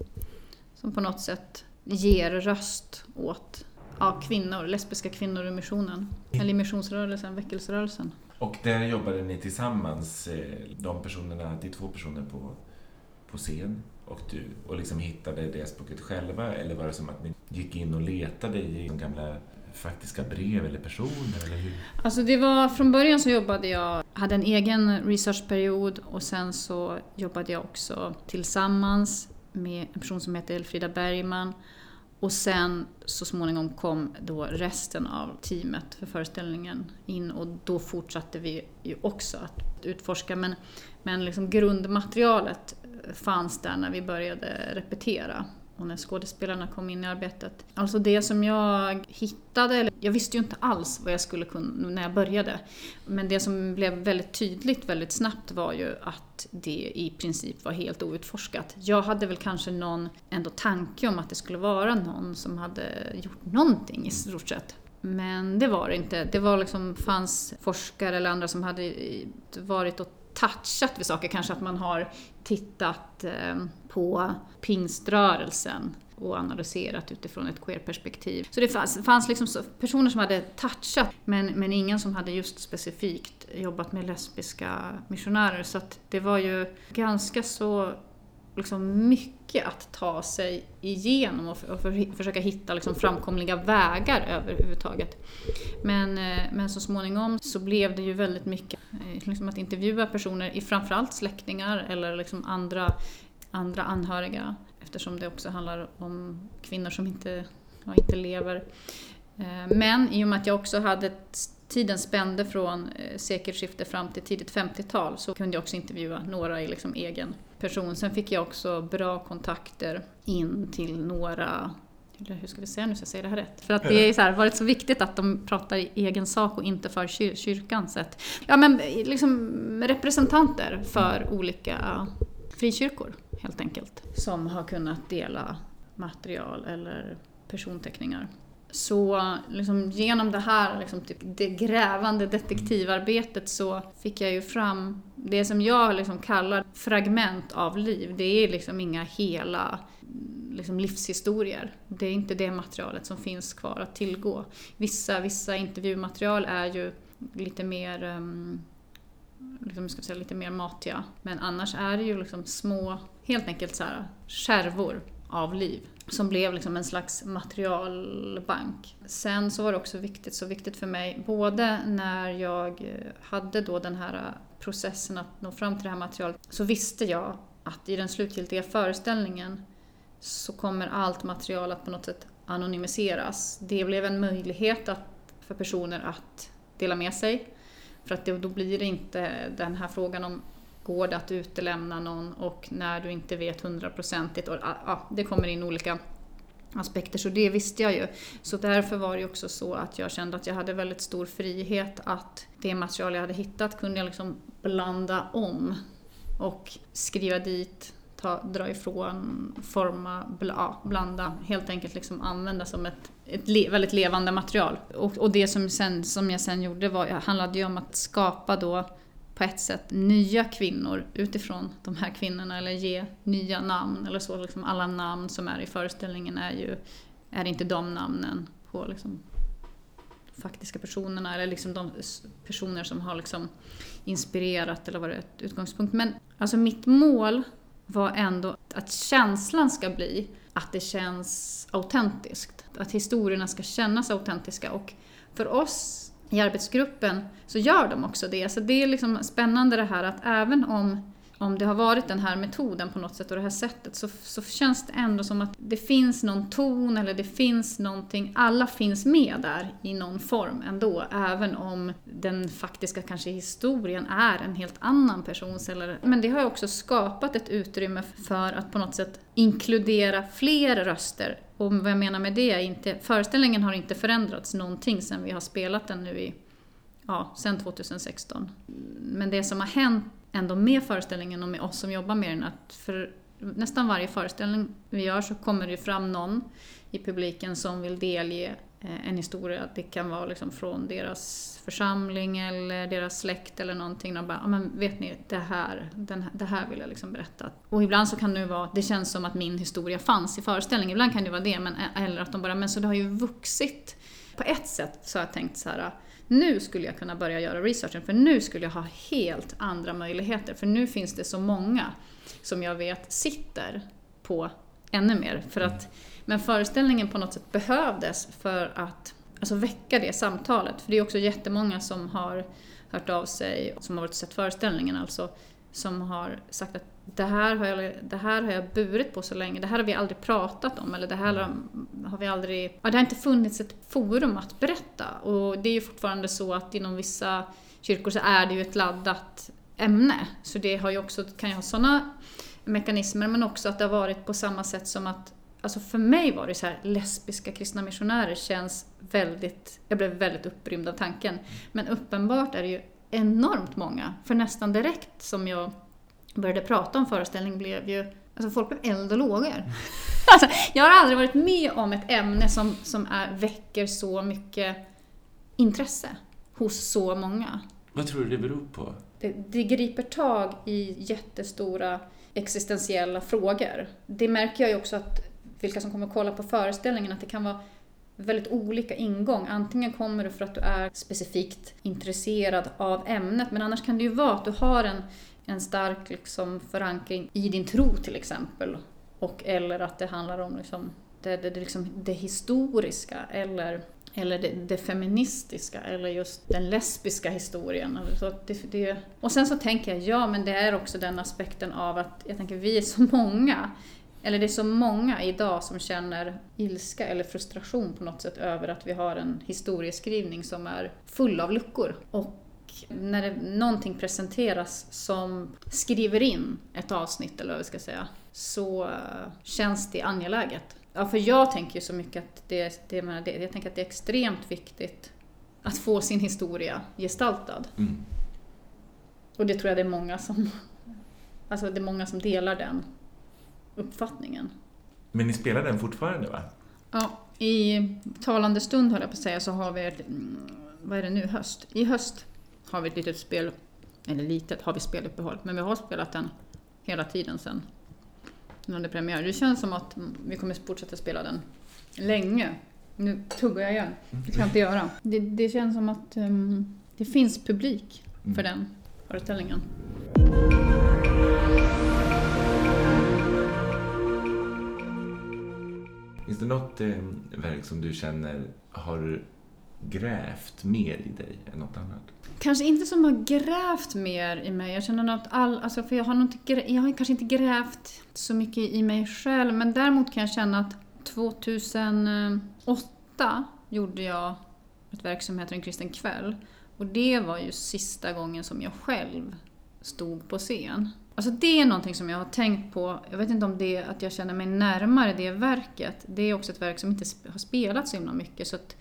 Som på något sätt ger röst åt ja, kvinnor, lesbiska kvinnor i missionen. Eller i missionsrörelsen, väckelserörelsen. Och där jobbade ni tillsammans, eh, de personerna, det är två personer på, på scen och du, och liksom hittade det språket själva? Eller var det som att ni gick in och letade i de gamla faktiska brev eller personer? Eller hur? Alltså det var, från början så jobbade jag, hade en egen researchperiod och sen så jobbade jag också tillsammans med en person som heter Elfrida Bergman och sen så småningom kom då resten av teamet för föreställningen in och då fortsatte vi ju också att utforska. Men, men liksom grundmaterialet fanns där när vi började repetera och när skådespelarna kom in i arbetet. Alltså det som jag hittade, jag visste ju inte alls vad jag skulle kunna när jag började. Men det som blev väldigt tydligt väldigt snabbt var ju att det i princip var helt outforskat. Jag hade väl kanske någon ändå tanke om att det skulle vara någon som hade gjort någonting i stort sett. Men det var det inte. Det var liksom, fanns forskare eller andra som hade varit och touchat vid saker. Kanske att man har tittat eh, på pingströrelsen och analyserat utifrån ett queer-perspektiv. Så det fanns, fanns liksom personer som hade touchat, men, men ingen som hade just specifikt jobbat med lesbiska missionärer. Så att det var ju ganska så liksom mycket att ta sig igenom och, och för, försöka hitta liksom framkomliga vägar överhuvudtaget. Men, eh, men så småningom så blev det ju väldigt mycket eh, liksom att intervjua personer, framförallt släktingar eller liksom andra, andra anhöriga eftersom det också handlar om kvinnor som inte, ja, inte lever. Eh, men i och med att jag också hade tiden spände från sekelskiftet fram till tidigt 50-tal så kunde jag också intervjua några i liksom egen person. Sen fick jag också bra kontakter in till några hur ska vi säga nu så jag säger det här rätt? För att det har varit så viktigt att de pratar i egen sak och inte för kyr kyrkans sätt. Ja men liksom representanter för olika frikyrkor helt enkelt. Som har kunnat dela material eller personteckningar. Så liksom, genom det här liksom, typ, det grävande detektivarbetet så fick jag ju fram det som jag liksom kallar fragment av liv. Det är liksom inga hela liksom, livshistorier. Det är inte det materialet som finns kvar att tillgå. Vissa, vissa intervjumaterial är ju lite mer um, liksom, ska säga, lite mer matiga. Men annars är det ju liksom små, helt enkelt så här, skärvor av liv som blev liksom en slags materialbank. Sen så var det också viktigt, så viktigt för mig, både när jag hade då den här processen att nå fram till det här materialet, så visste jag att i den slutgiltiga föreställningen så kommer allt material att på något sätt anonymiseras. Det blev en möjlighet att, för personer att dela med sig. För att det, då blir det inte den här frågan om går det att utelämna någon och när du inte vet hundraprocentigt. Ja, ah, ah, det kommer in olika aspekter, så det visste jag ju. Så därför var det också så att jag kände att jag hade väldigt stor frihet att det material jag hade hittat kunde jag liksom blanda om och skriva dit, ta, dra ifrån, forma, bla, blanda, helt enkelt liksom använda som ett, ett le, väldigt levande material. Och, och det som, sen, som jag sen gjorde var, handlade ju om att skapa då på ett sätt nya kvinnor utifrån de här kvinnorna eller ge nya namn eller så. Liksom alla namn som är i föreställningen är ju är inte de namnen på liksom faktiska personerna eller liksom de personer som har liksom inspirerat eller varit utgångspunkt. Men alltså mitt mål var ändå att känslan ska bli att det känns autentiskt. Att historierna ska kännas autentiska och för oss i arbetsgruppen så gör de också det. Så det är liksom spännande det här att även om, om det har varit den här metoden på något sätt och det här sättet så, så känns det ändå som att det finns någon ton eller det finns någonting, alla finns med där i någon form ändå. Även om den faktiska kanske historien är en helt annan persons. Eller, men det har också skapat ett utrymme för att på något sätt inkludera fler röster och vad jag menar med det är inte, föreställningen har inte förändrats någonting sen vi har spelat den nu i, ja, sen 2016. Men det som har hänt ändå med föreställningen och med oss som jobbar med den, att för nästan varje föreställning vi gör så kommer det fram någon i publiken som vill delge eh, en historia. Det kan vara liksom från deras församling eller deras släkt eller någonting. De bara, men vet ni, det här, den det här vill jag liksom berätta. Och ibland så kan det vara, det känns som att min historia fanns i föreställningen. Ibland kan det vara det, men, eh, eller att de bara, men så det har ju vuxit. På ett sätt så har jag tänkt så här, nu skulle jag kunna börja göra researchen för nu skulle jag ha helt andra möjligheter. För nu finns det så många som jag vet sitter på ännu mer. För att men föreställningen på något sätt behövdes för att alltså väcka det samtalet. För det är också jättemånga som har hört av sig, som har varit och sett föreställningen alltså, som har sagt att det här, har jag, det här har jag burit på så länge, det här har vi aldrig pratat om eller det här har vi aldrig... Ja, det har inte funnits ett forum att berätta och det är ju fortfarande så att inom vissa kyrkor så är det ju ett laddat ämne. Så det har ju också, kan ju ha sådana mekanismer men också att det har varit på samma sätt som att Alltså för mig var det så här, lesbiska kristna missionärer känns väldigt, jag blev väldigt upprymd av tanken. Men uppenbart är det ju enormt många, för nästan direkt som jag började prata om föreställningen blev ju, alltså folk blev eld och lågor. alltså, jag har aldrig varit med om ett ämne som, som är, väcker så mycket intresse hos så många. Vad tror du det beror på? Det, det griper tag i jättestora existentiella frågor. Det märker jag ju också att vilka som kommer kolla på föreställningen, att det kan vara väldigt olika ingång. Antingen kommer du för att du är specifikt intresserad av ämnet, men annars kan det ju vara att du har en, en stark liksom, förankring i din tro till exempel. Och, eller att det handlar om liksom, det, det, det, liksom, det historiska eller, eller det, det, feministiska eller just den lesbiska historien. Alltså, så det, det, och sen så tänker jag, ja men det är också den aspekten av att jag tänker vi är så många eller det är så många idag som känner ilska eller frustration på något sätt över att vi har en historieskrivning som är full av luckor. Och när det, någonting presenteras som skriver in ett avsnitt, eller vad vi ska säga, så uh, känns det angeläget. Ja, för jag tänker ju så mycket att det, det, jag tänker att det är extremt viktigt att få sin historia gestaltad. Mm. Och det tror jag det är många som, alltså det är många som delar den uppfattningen. Men ni spelar den fortfarande va? Ja, i talande stund höll jag på att säga så har vi mm, vad är det nu, höst? I höst har vi ett litet spel, eller litet har vi speluppehåll, men vi har spelat den hela tiden sen den hade premiär. Det känns som att vi kommer fortsätta spela den länge. Nu tuggar jag igen, det ska jag inte göra. Det, det känns som att um, det finns publik för mm. den föreställningen. Finns det något eh, verk som du känner har grävt mer i dig än något annat? Kanske inte som har grävt mer i mig. Jag känner att all, alltså för jag har, nog jag har kanske inte grävt så mycket i mig själv, men däremot kan jag känna att 2008 gjorde jag ett verk som heter En kristen kväll. Och det var ju sista gången som jag själv stod på scen. Alltså det är någonting som jag har tänkt på, jag vet inte om det är att jag känner mig närmare det verket. Det är också ett verk som inte har spelats så himla mycket. Så att,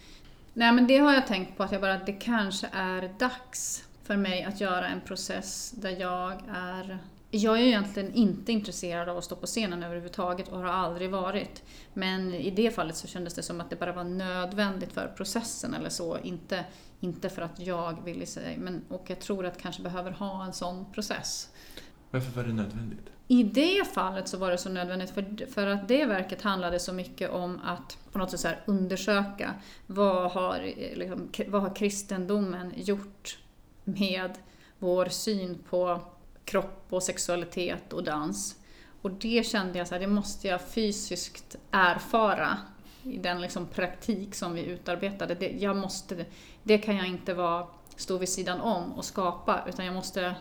nej men det har jag tänkt på, att jag bara, det kanske är dags för mig att göra en process där jag är jag är ju egentligen inte intresserad av att stå på scenen överhuvudtaget och har aldrig varit. Men i det fallet så kändes det som att det bara var nödvändigt för processen eller så. Inte, inte för att jag ville säga, men och jag tror att jag kanske behöver ha en sån process. Varför var det nödvändigt? I det fallet så var det så nödvändigt för, för att det verket handlade så mycket om att på något sätt så undersöka vad har, liksom, vad har kristendomen gjort med vår syn på kropp och sexualitet och dans. Och det kände jag så här, det måste jag fysiskt erfara i den liksom praktik som vi utarbetade. Det, jag måste, det kan jag inte vara, stå vid sidan om och skapa, utan jag måste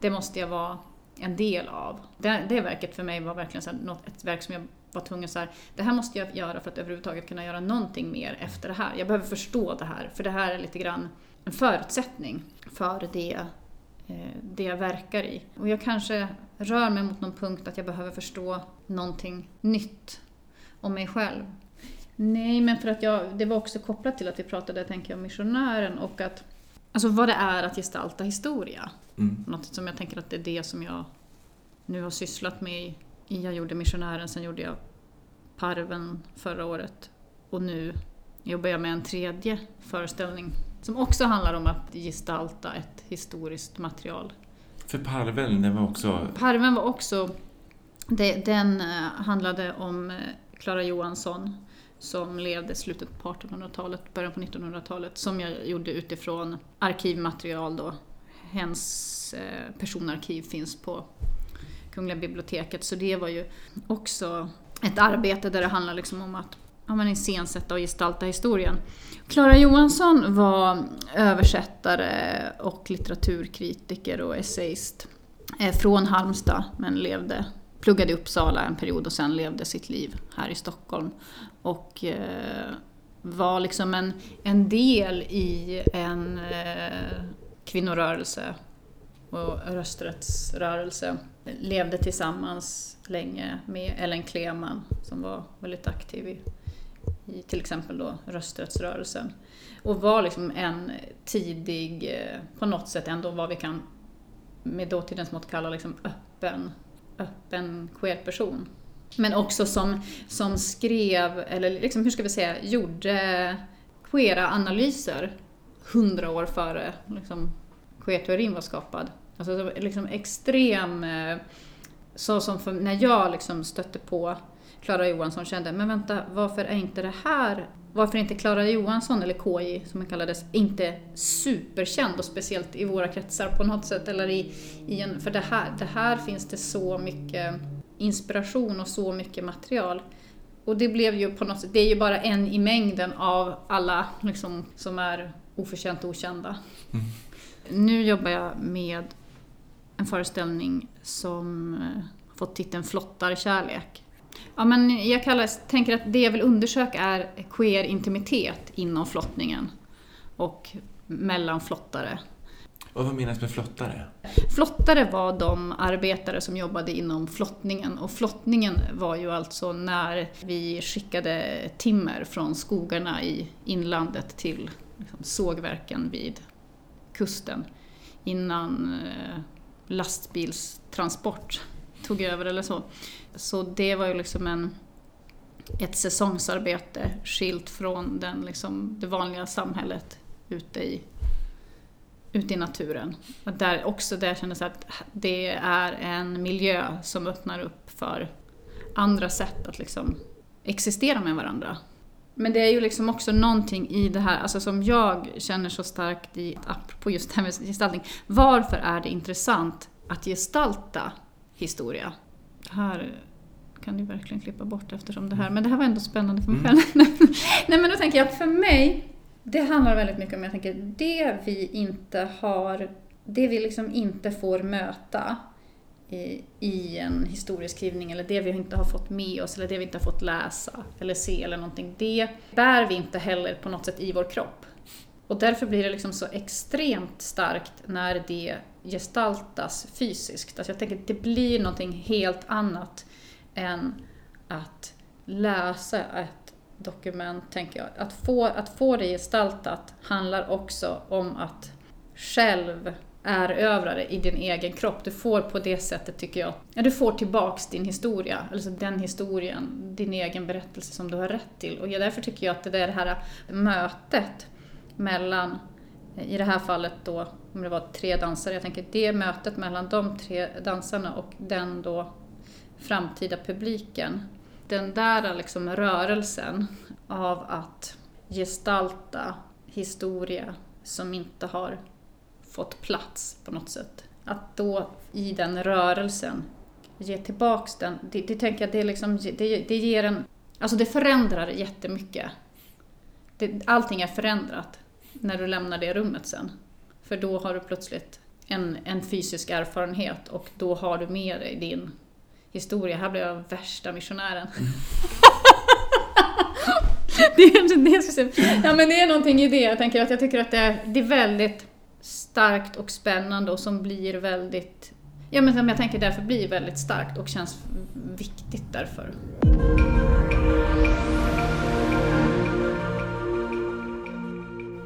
det måste jag vara en del av. Det, det verket för mig var verkligen så något, ett verk som jag var tvungen att säga, det här måste jag göra för att överhuvudtaget kunna göra någonting mer efter det här. Jag behöver förstå det här, för det här är lite grann en förutsättning för det, eh, det jag verkar i. Och jag kanske rör mig mot någon punkt att jag behöver förstå någonting nytt om mig själv. Nej, men för att jag, det var också kopplat till att vi pratade, tänker jag, om missionären och att Alltså vad det är att gestalta historia. Mm. Något som jag tänker att det är det som jag nu har sysslat med. Jag gjorde Missionären, sen gjorde jag Parven förra året. Och nu jobbar jag med en tredje föreställning som också handlar om att gestalta ett historiskt material. För Parven, den var också... Parven var också... Det, den eh, handlade om Klara eh, Johansson som levde i slutet på 1800-talet, början på 1900-talet, som jag gjorde utifrån arkivmaterial då. Hens eh, personarkiv finns på Kungliga biblioteket, så det var ju också ett arbete där det handlar liksom om att ja, men iscensätta och gestalta historien. Klara Johansson var översättare och litteraturkritiker och essayist eh, från Halmstad, men levde pluggade i Uppsala en period och sen levde sitt liv här i Stockholm. Och eh, var liksom en, en del i en eh, kvinnorörelse och rösträttsrörelse. Levde tillsammans länge med Ellen Kleman som var väldigt aktiv i, i till exempel då rösträttsrörelsen. Och var liksom en tidig, eh, på något sätt ändå vad vi kan med dåtidens mått kalla liksom öppen öppen queer-person. Men också som, som skrev, eller liksom, hur ska vi säga, gjorde queera analyser hundra år före liksom, queer-teorin var skapad. Alltså liksom extrem, eh, så som för, när jag liksom stötte på Klara Johansson kände, men vänta, varför är inte det här varför inte Klara Johansson, eller KJ som hon kallades, inte superkänd och speciellt i våra kretsar på något sätt. Eller i, i en, för det här, det här finns det så mycket inspiration och så mycket material. Och det blev ju på något sätt, det är ju bara en i mängden av alla liksom, som är oförtjänt okända. Mm. Nu jobbar jag med en föreställning som fått titeln Flottarkärlek. Ja, men jag kallar, tänker att det jag vill undersöka är queer intimitet inom flottningen och mellan flottare. Och vad menas med flottare? Flottare var de arbetare som jobbade inom flottningen och flottningen var ju alltså när vi skickade timmer från skogarna i inlandet till liksom, sågverken vid kusten innan eh, lastbilstransport tog över eller så. Så det var ju liksom en, ett säsongsarbete skilt från den, liksom, det vanliga samhället ute i, ute i naturen. Och där också där kändes att det är en miljö som öppnar upp för andra sätt att liksom existera med varandra. Men det är ju liksom också någonting i det här, alltså som jag känner så starkt i, på just det här med gestaltning. Varför är det intressant att gestalta historia? Här kan du verkligen klippa bort eftersom det här, men det här var ändå spännande för mig mm. själv. Nej men då tänker jag att för mig, det handlar väldigt mycket om, jag tänker, det vi inte har, det vi liksom inte får möta i, i en historieskrivning eller det vi inte har fått med oss eller det vi inte har fått läsa eller se eller någonting, det bär vi inte heller på något sätt i vår kropp. Och därför blir det liksom så extremt starkt när det gestaltas fysiskt. Alltså jag tänker att det blir någonting helt annat än att läsa ett dokument, tänker jag. Att få, att få det gestaltat handlar också om att själv erövra det i din egen kropp. Du får på det sättet, tycker jag, ja, du får tillbaks din historia, alltså den historien, din egen berättelse som du har rätt till. Och därför tycker jag att det är det här mötet mellan, i det här fallet då, om det var tre dansare, jag tänker det mötet mellan de tre dansarna och den då framtida publiken. Den där liksom rörelsen av att gestalta historia som inte har fått plats på något sätt. Att då i den rörelsen ge tillbaks den, det, det tänker jag, det, liksom, det, det ger en... Alltså det förändrar jättemycket. Det, allting är förändrat när du lämnar det rummet sen. För då har du plötsligt en, en fysisk erfarenhet och då har du med dig din historia. Här blev jag värsta missionären. Mm. det, är, det, ja, men det är någonting i det. Jag tänker att jag tycker att det är, det är väldigt starkt och spännande och som blir väldigt Ja men jag tänker därför blir väldigt starkt och känns viktigt därför.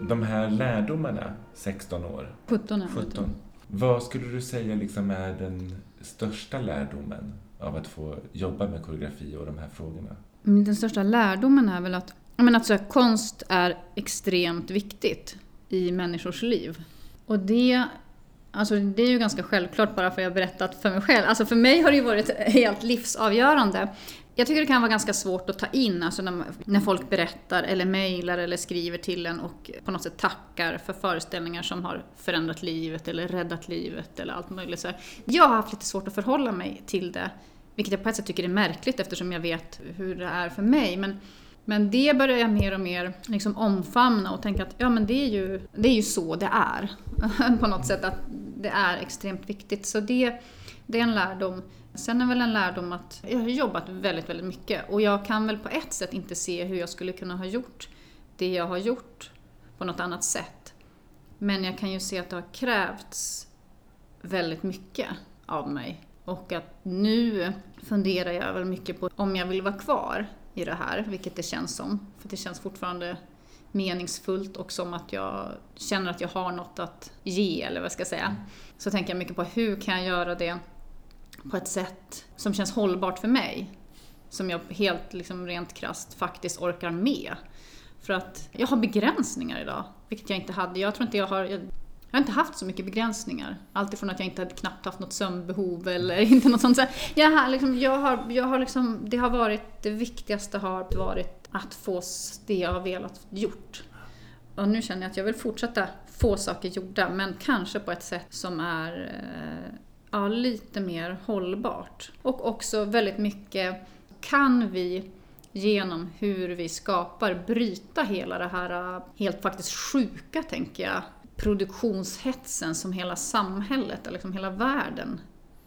De här lärdomarna, 16 år. 17 år. 17. Vad skulle du säga liksom är den största lärdomen av att få jobba med koreografi och de här frågorna? Mm, den största lärdomen är väl att, menar, att konst är extremt viktigt i människors liv. Och det, alltså det är ju ganska självklart bara för att jag har berättat för mig själv. Alltså för mig har det ju varit helt livsavgörande. Jag tycker det kan vara ganska svårt att ta in, alltså när, när folk berättar eller mejlar eller skriver till en och på något sätt tackar för föreställningar som har förändrat livet eller räddat livet eller allt möjligt. Så jag har haft lite svårt att förhålla mig till det, vilket jag på ett sätt tycker är märkligt eftersom jag vet hur det är för mig. Men men det börjar jag mer och mer liksom omfamna och tänka att ja, men det, är ju, det är ju så det är. på något sätt att det är extremt viktigt. Så det, det är en lärdom. Sen är väl en lärdom att jag har jobbat väldigt, väldigt mycket och jag kan väl på ett sätt inte se hur jag skulle kunna ha gjort det jag har gjort på något annat sätt. Men jag kan ju se att det har krävts väldigt mycket av mig. Och att nu funderar jag väl mycket på om jag vill vara kvar i det här, vilket det känns som. För det känns fortfarande meningsfullt och som att jag känner att jag har något att ge, eller vad ska jag säga. Så tänker jag mycket på hur kan jag göra det på ett sätt som känns hållbart för mig. Som jag helt liksom rent krast faktiskt orkar med. För att jag har begränsningar idag, vilket jag inte hade. Jag tror inte jag har... Jag, Jag har inte haft så mycket begränsningar. Alltifrån att jag inte hade knappt haft något sömnbehov eller inte något sånt. Jag har liksom, jag har, jag har liksom, det har varit, det viktigaste har varit att få det jag har velat gjort. Och nu känner jag att jag vill fortsätta få saker gjorda, men kanske på ett sätt som är eh, ja, lite mer hållbart. Och också väldigt mycket, kan vi genom hur vi skapar bryta hela det här helt faktiskt sjuka, tänker jag, produktionshetsen som hela samhället, eller liksom hela världen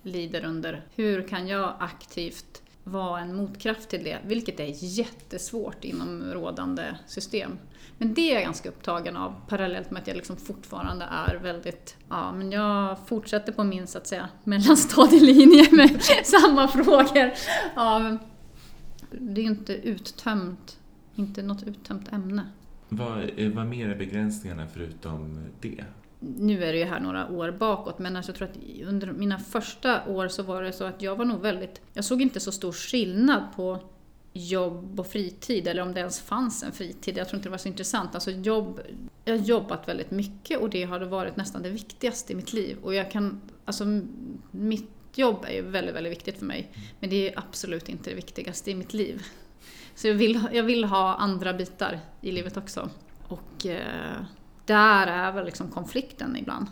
lider under. Hur kan jag aktivt vara en motkraft till det, vilket är jättesvårt inom rådande system. Men det är jag ganska upptagen av parallellt med att jag liksom fortfarande är väldigt, ja men jag fortsätter på min så att säga mellanstadielinje med samma frågor. Ja, det är ju inte uttömt, inte något uttömt ämne. Vad, vad mer är begränsningarna förutom det? Nu är det ju här några år bakåt, men alltså jag tror att under mina första år så var det så att jag var nog väldigt, jag såg inte så stor skillnad på jobb och fritid, eller om det ens fanns en fritid. Jag tror inte det var så intressant. Alltså jobb, jag har jobbat väldigt mycket och det har varit nästan det viktigaste i mitt liv. Och jag kan, alltså mitt jobb är ju väldigt, väldigt viktigt för mig. Men det är absolut inte det viktigaste i mitt liv. Så jag vill, jag vill ha andra bitar i livet också. Och eh, där är väl liksom konflikten ibland.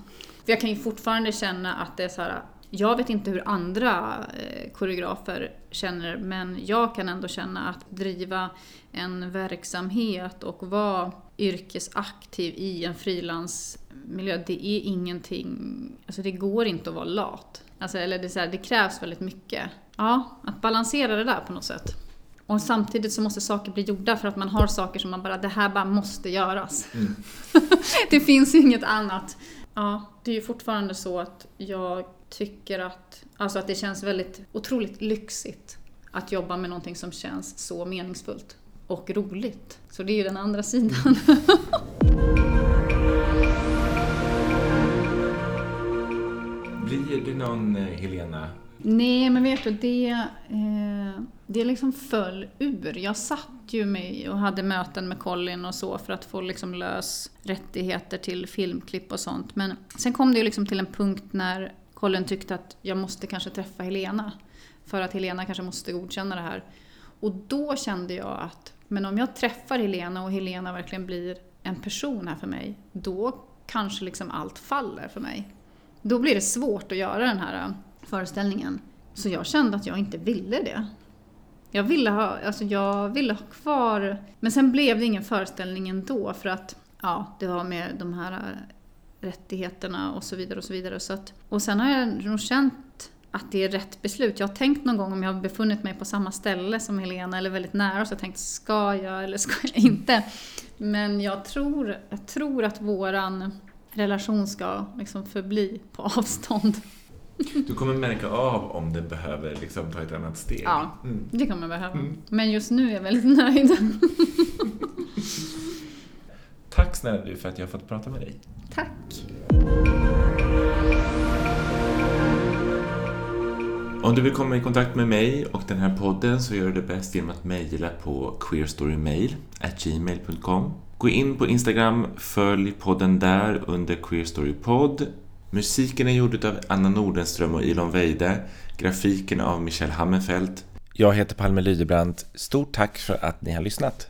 För jag kan ju fortfarande känna att det är så här, jag vet inte hur andra eh, koreografer känner men jag kan ändå känna att driva en verksamhet och vara yrkesaktiv i en frilansmiljö, det är ingenting, alltså det går inte att vara lat. Alltså, eller det, så här, det krävs väldigt mycket. Ja, att balansera det där på något sätt. Och samtidigt så måste saker bli gjorda för att man har saker som man bara, det här bara måste göras. Mm. det finns inget annat. Ja, det är ju fortfarande så att jag tycker att, alltså att det känns väldigt otroligt lyxigt att jobba med någonting som känns så meningsfullt och roligt. Så det är ju den andra sidan. Blir det någon eh, Helena Nej, men vet du, det, eh, det liksom föll ur. Jag satt ju med och hade möten med Colin och så för att få liksom lös rättigheter till filmklipp och sånt. Men sen kom det ju liksom till en punkt när Colin tyckte att jag måste kanske träffa Helena. För att Helena kanske måste godkänna det här. Och då kände jag att, men om jag träffar Helena och Helena verkligen blir en person här för mig, då kanske liksom allt faller för mig. Då blir det svårt att göra den här föreställningen. Så jag kände att jag inte ville det. Jag ville ha, alltså jag ville ha kvar, men sen blev det ingen föreställning ändå för att ja, det var med de här äh, rättigheterna och så vidare och så vidare. Så att, och sen har jag nog känt att det är rätt beslut. Jag har tänkt någon gång om jag har befunnit mig på samma ställe som Helena eller väldigt nära så jag tänkt ska jag eller ska jag inte? Men jag tror, jag tror att våran relation ska liksom förbli på avstånd. Du kommer märka av om den behöver liksom ta ett annat steg. Ja, mm. det kommer behöva. Mm. Men just nu är jag väldigt nöjd. Tack snälla du för att jag har fått prata med dig. Tack. Om du vill komma i kontakt med mig och den här podden så gör du det bäst genom att mejla på queerstorymail.gmail.com Gå in på Instagram, följ podden där under queerstorypod Musiken är gjord av Anna Nordenström och Ilon Weide. Grafiken av Michel Hammerfeldt. Jag heter Palme Lydebrant. Stort tack för att ni har lyssnat.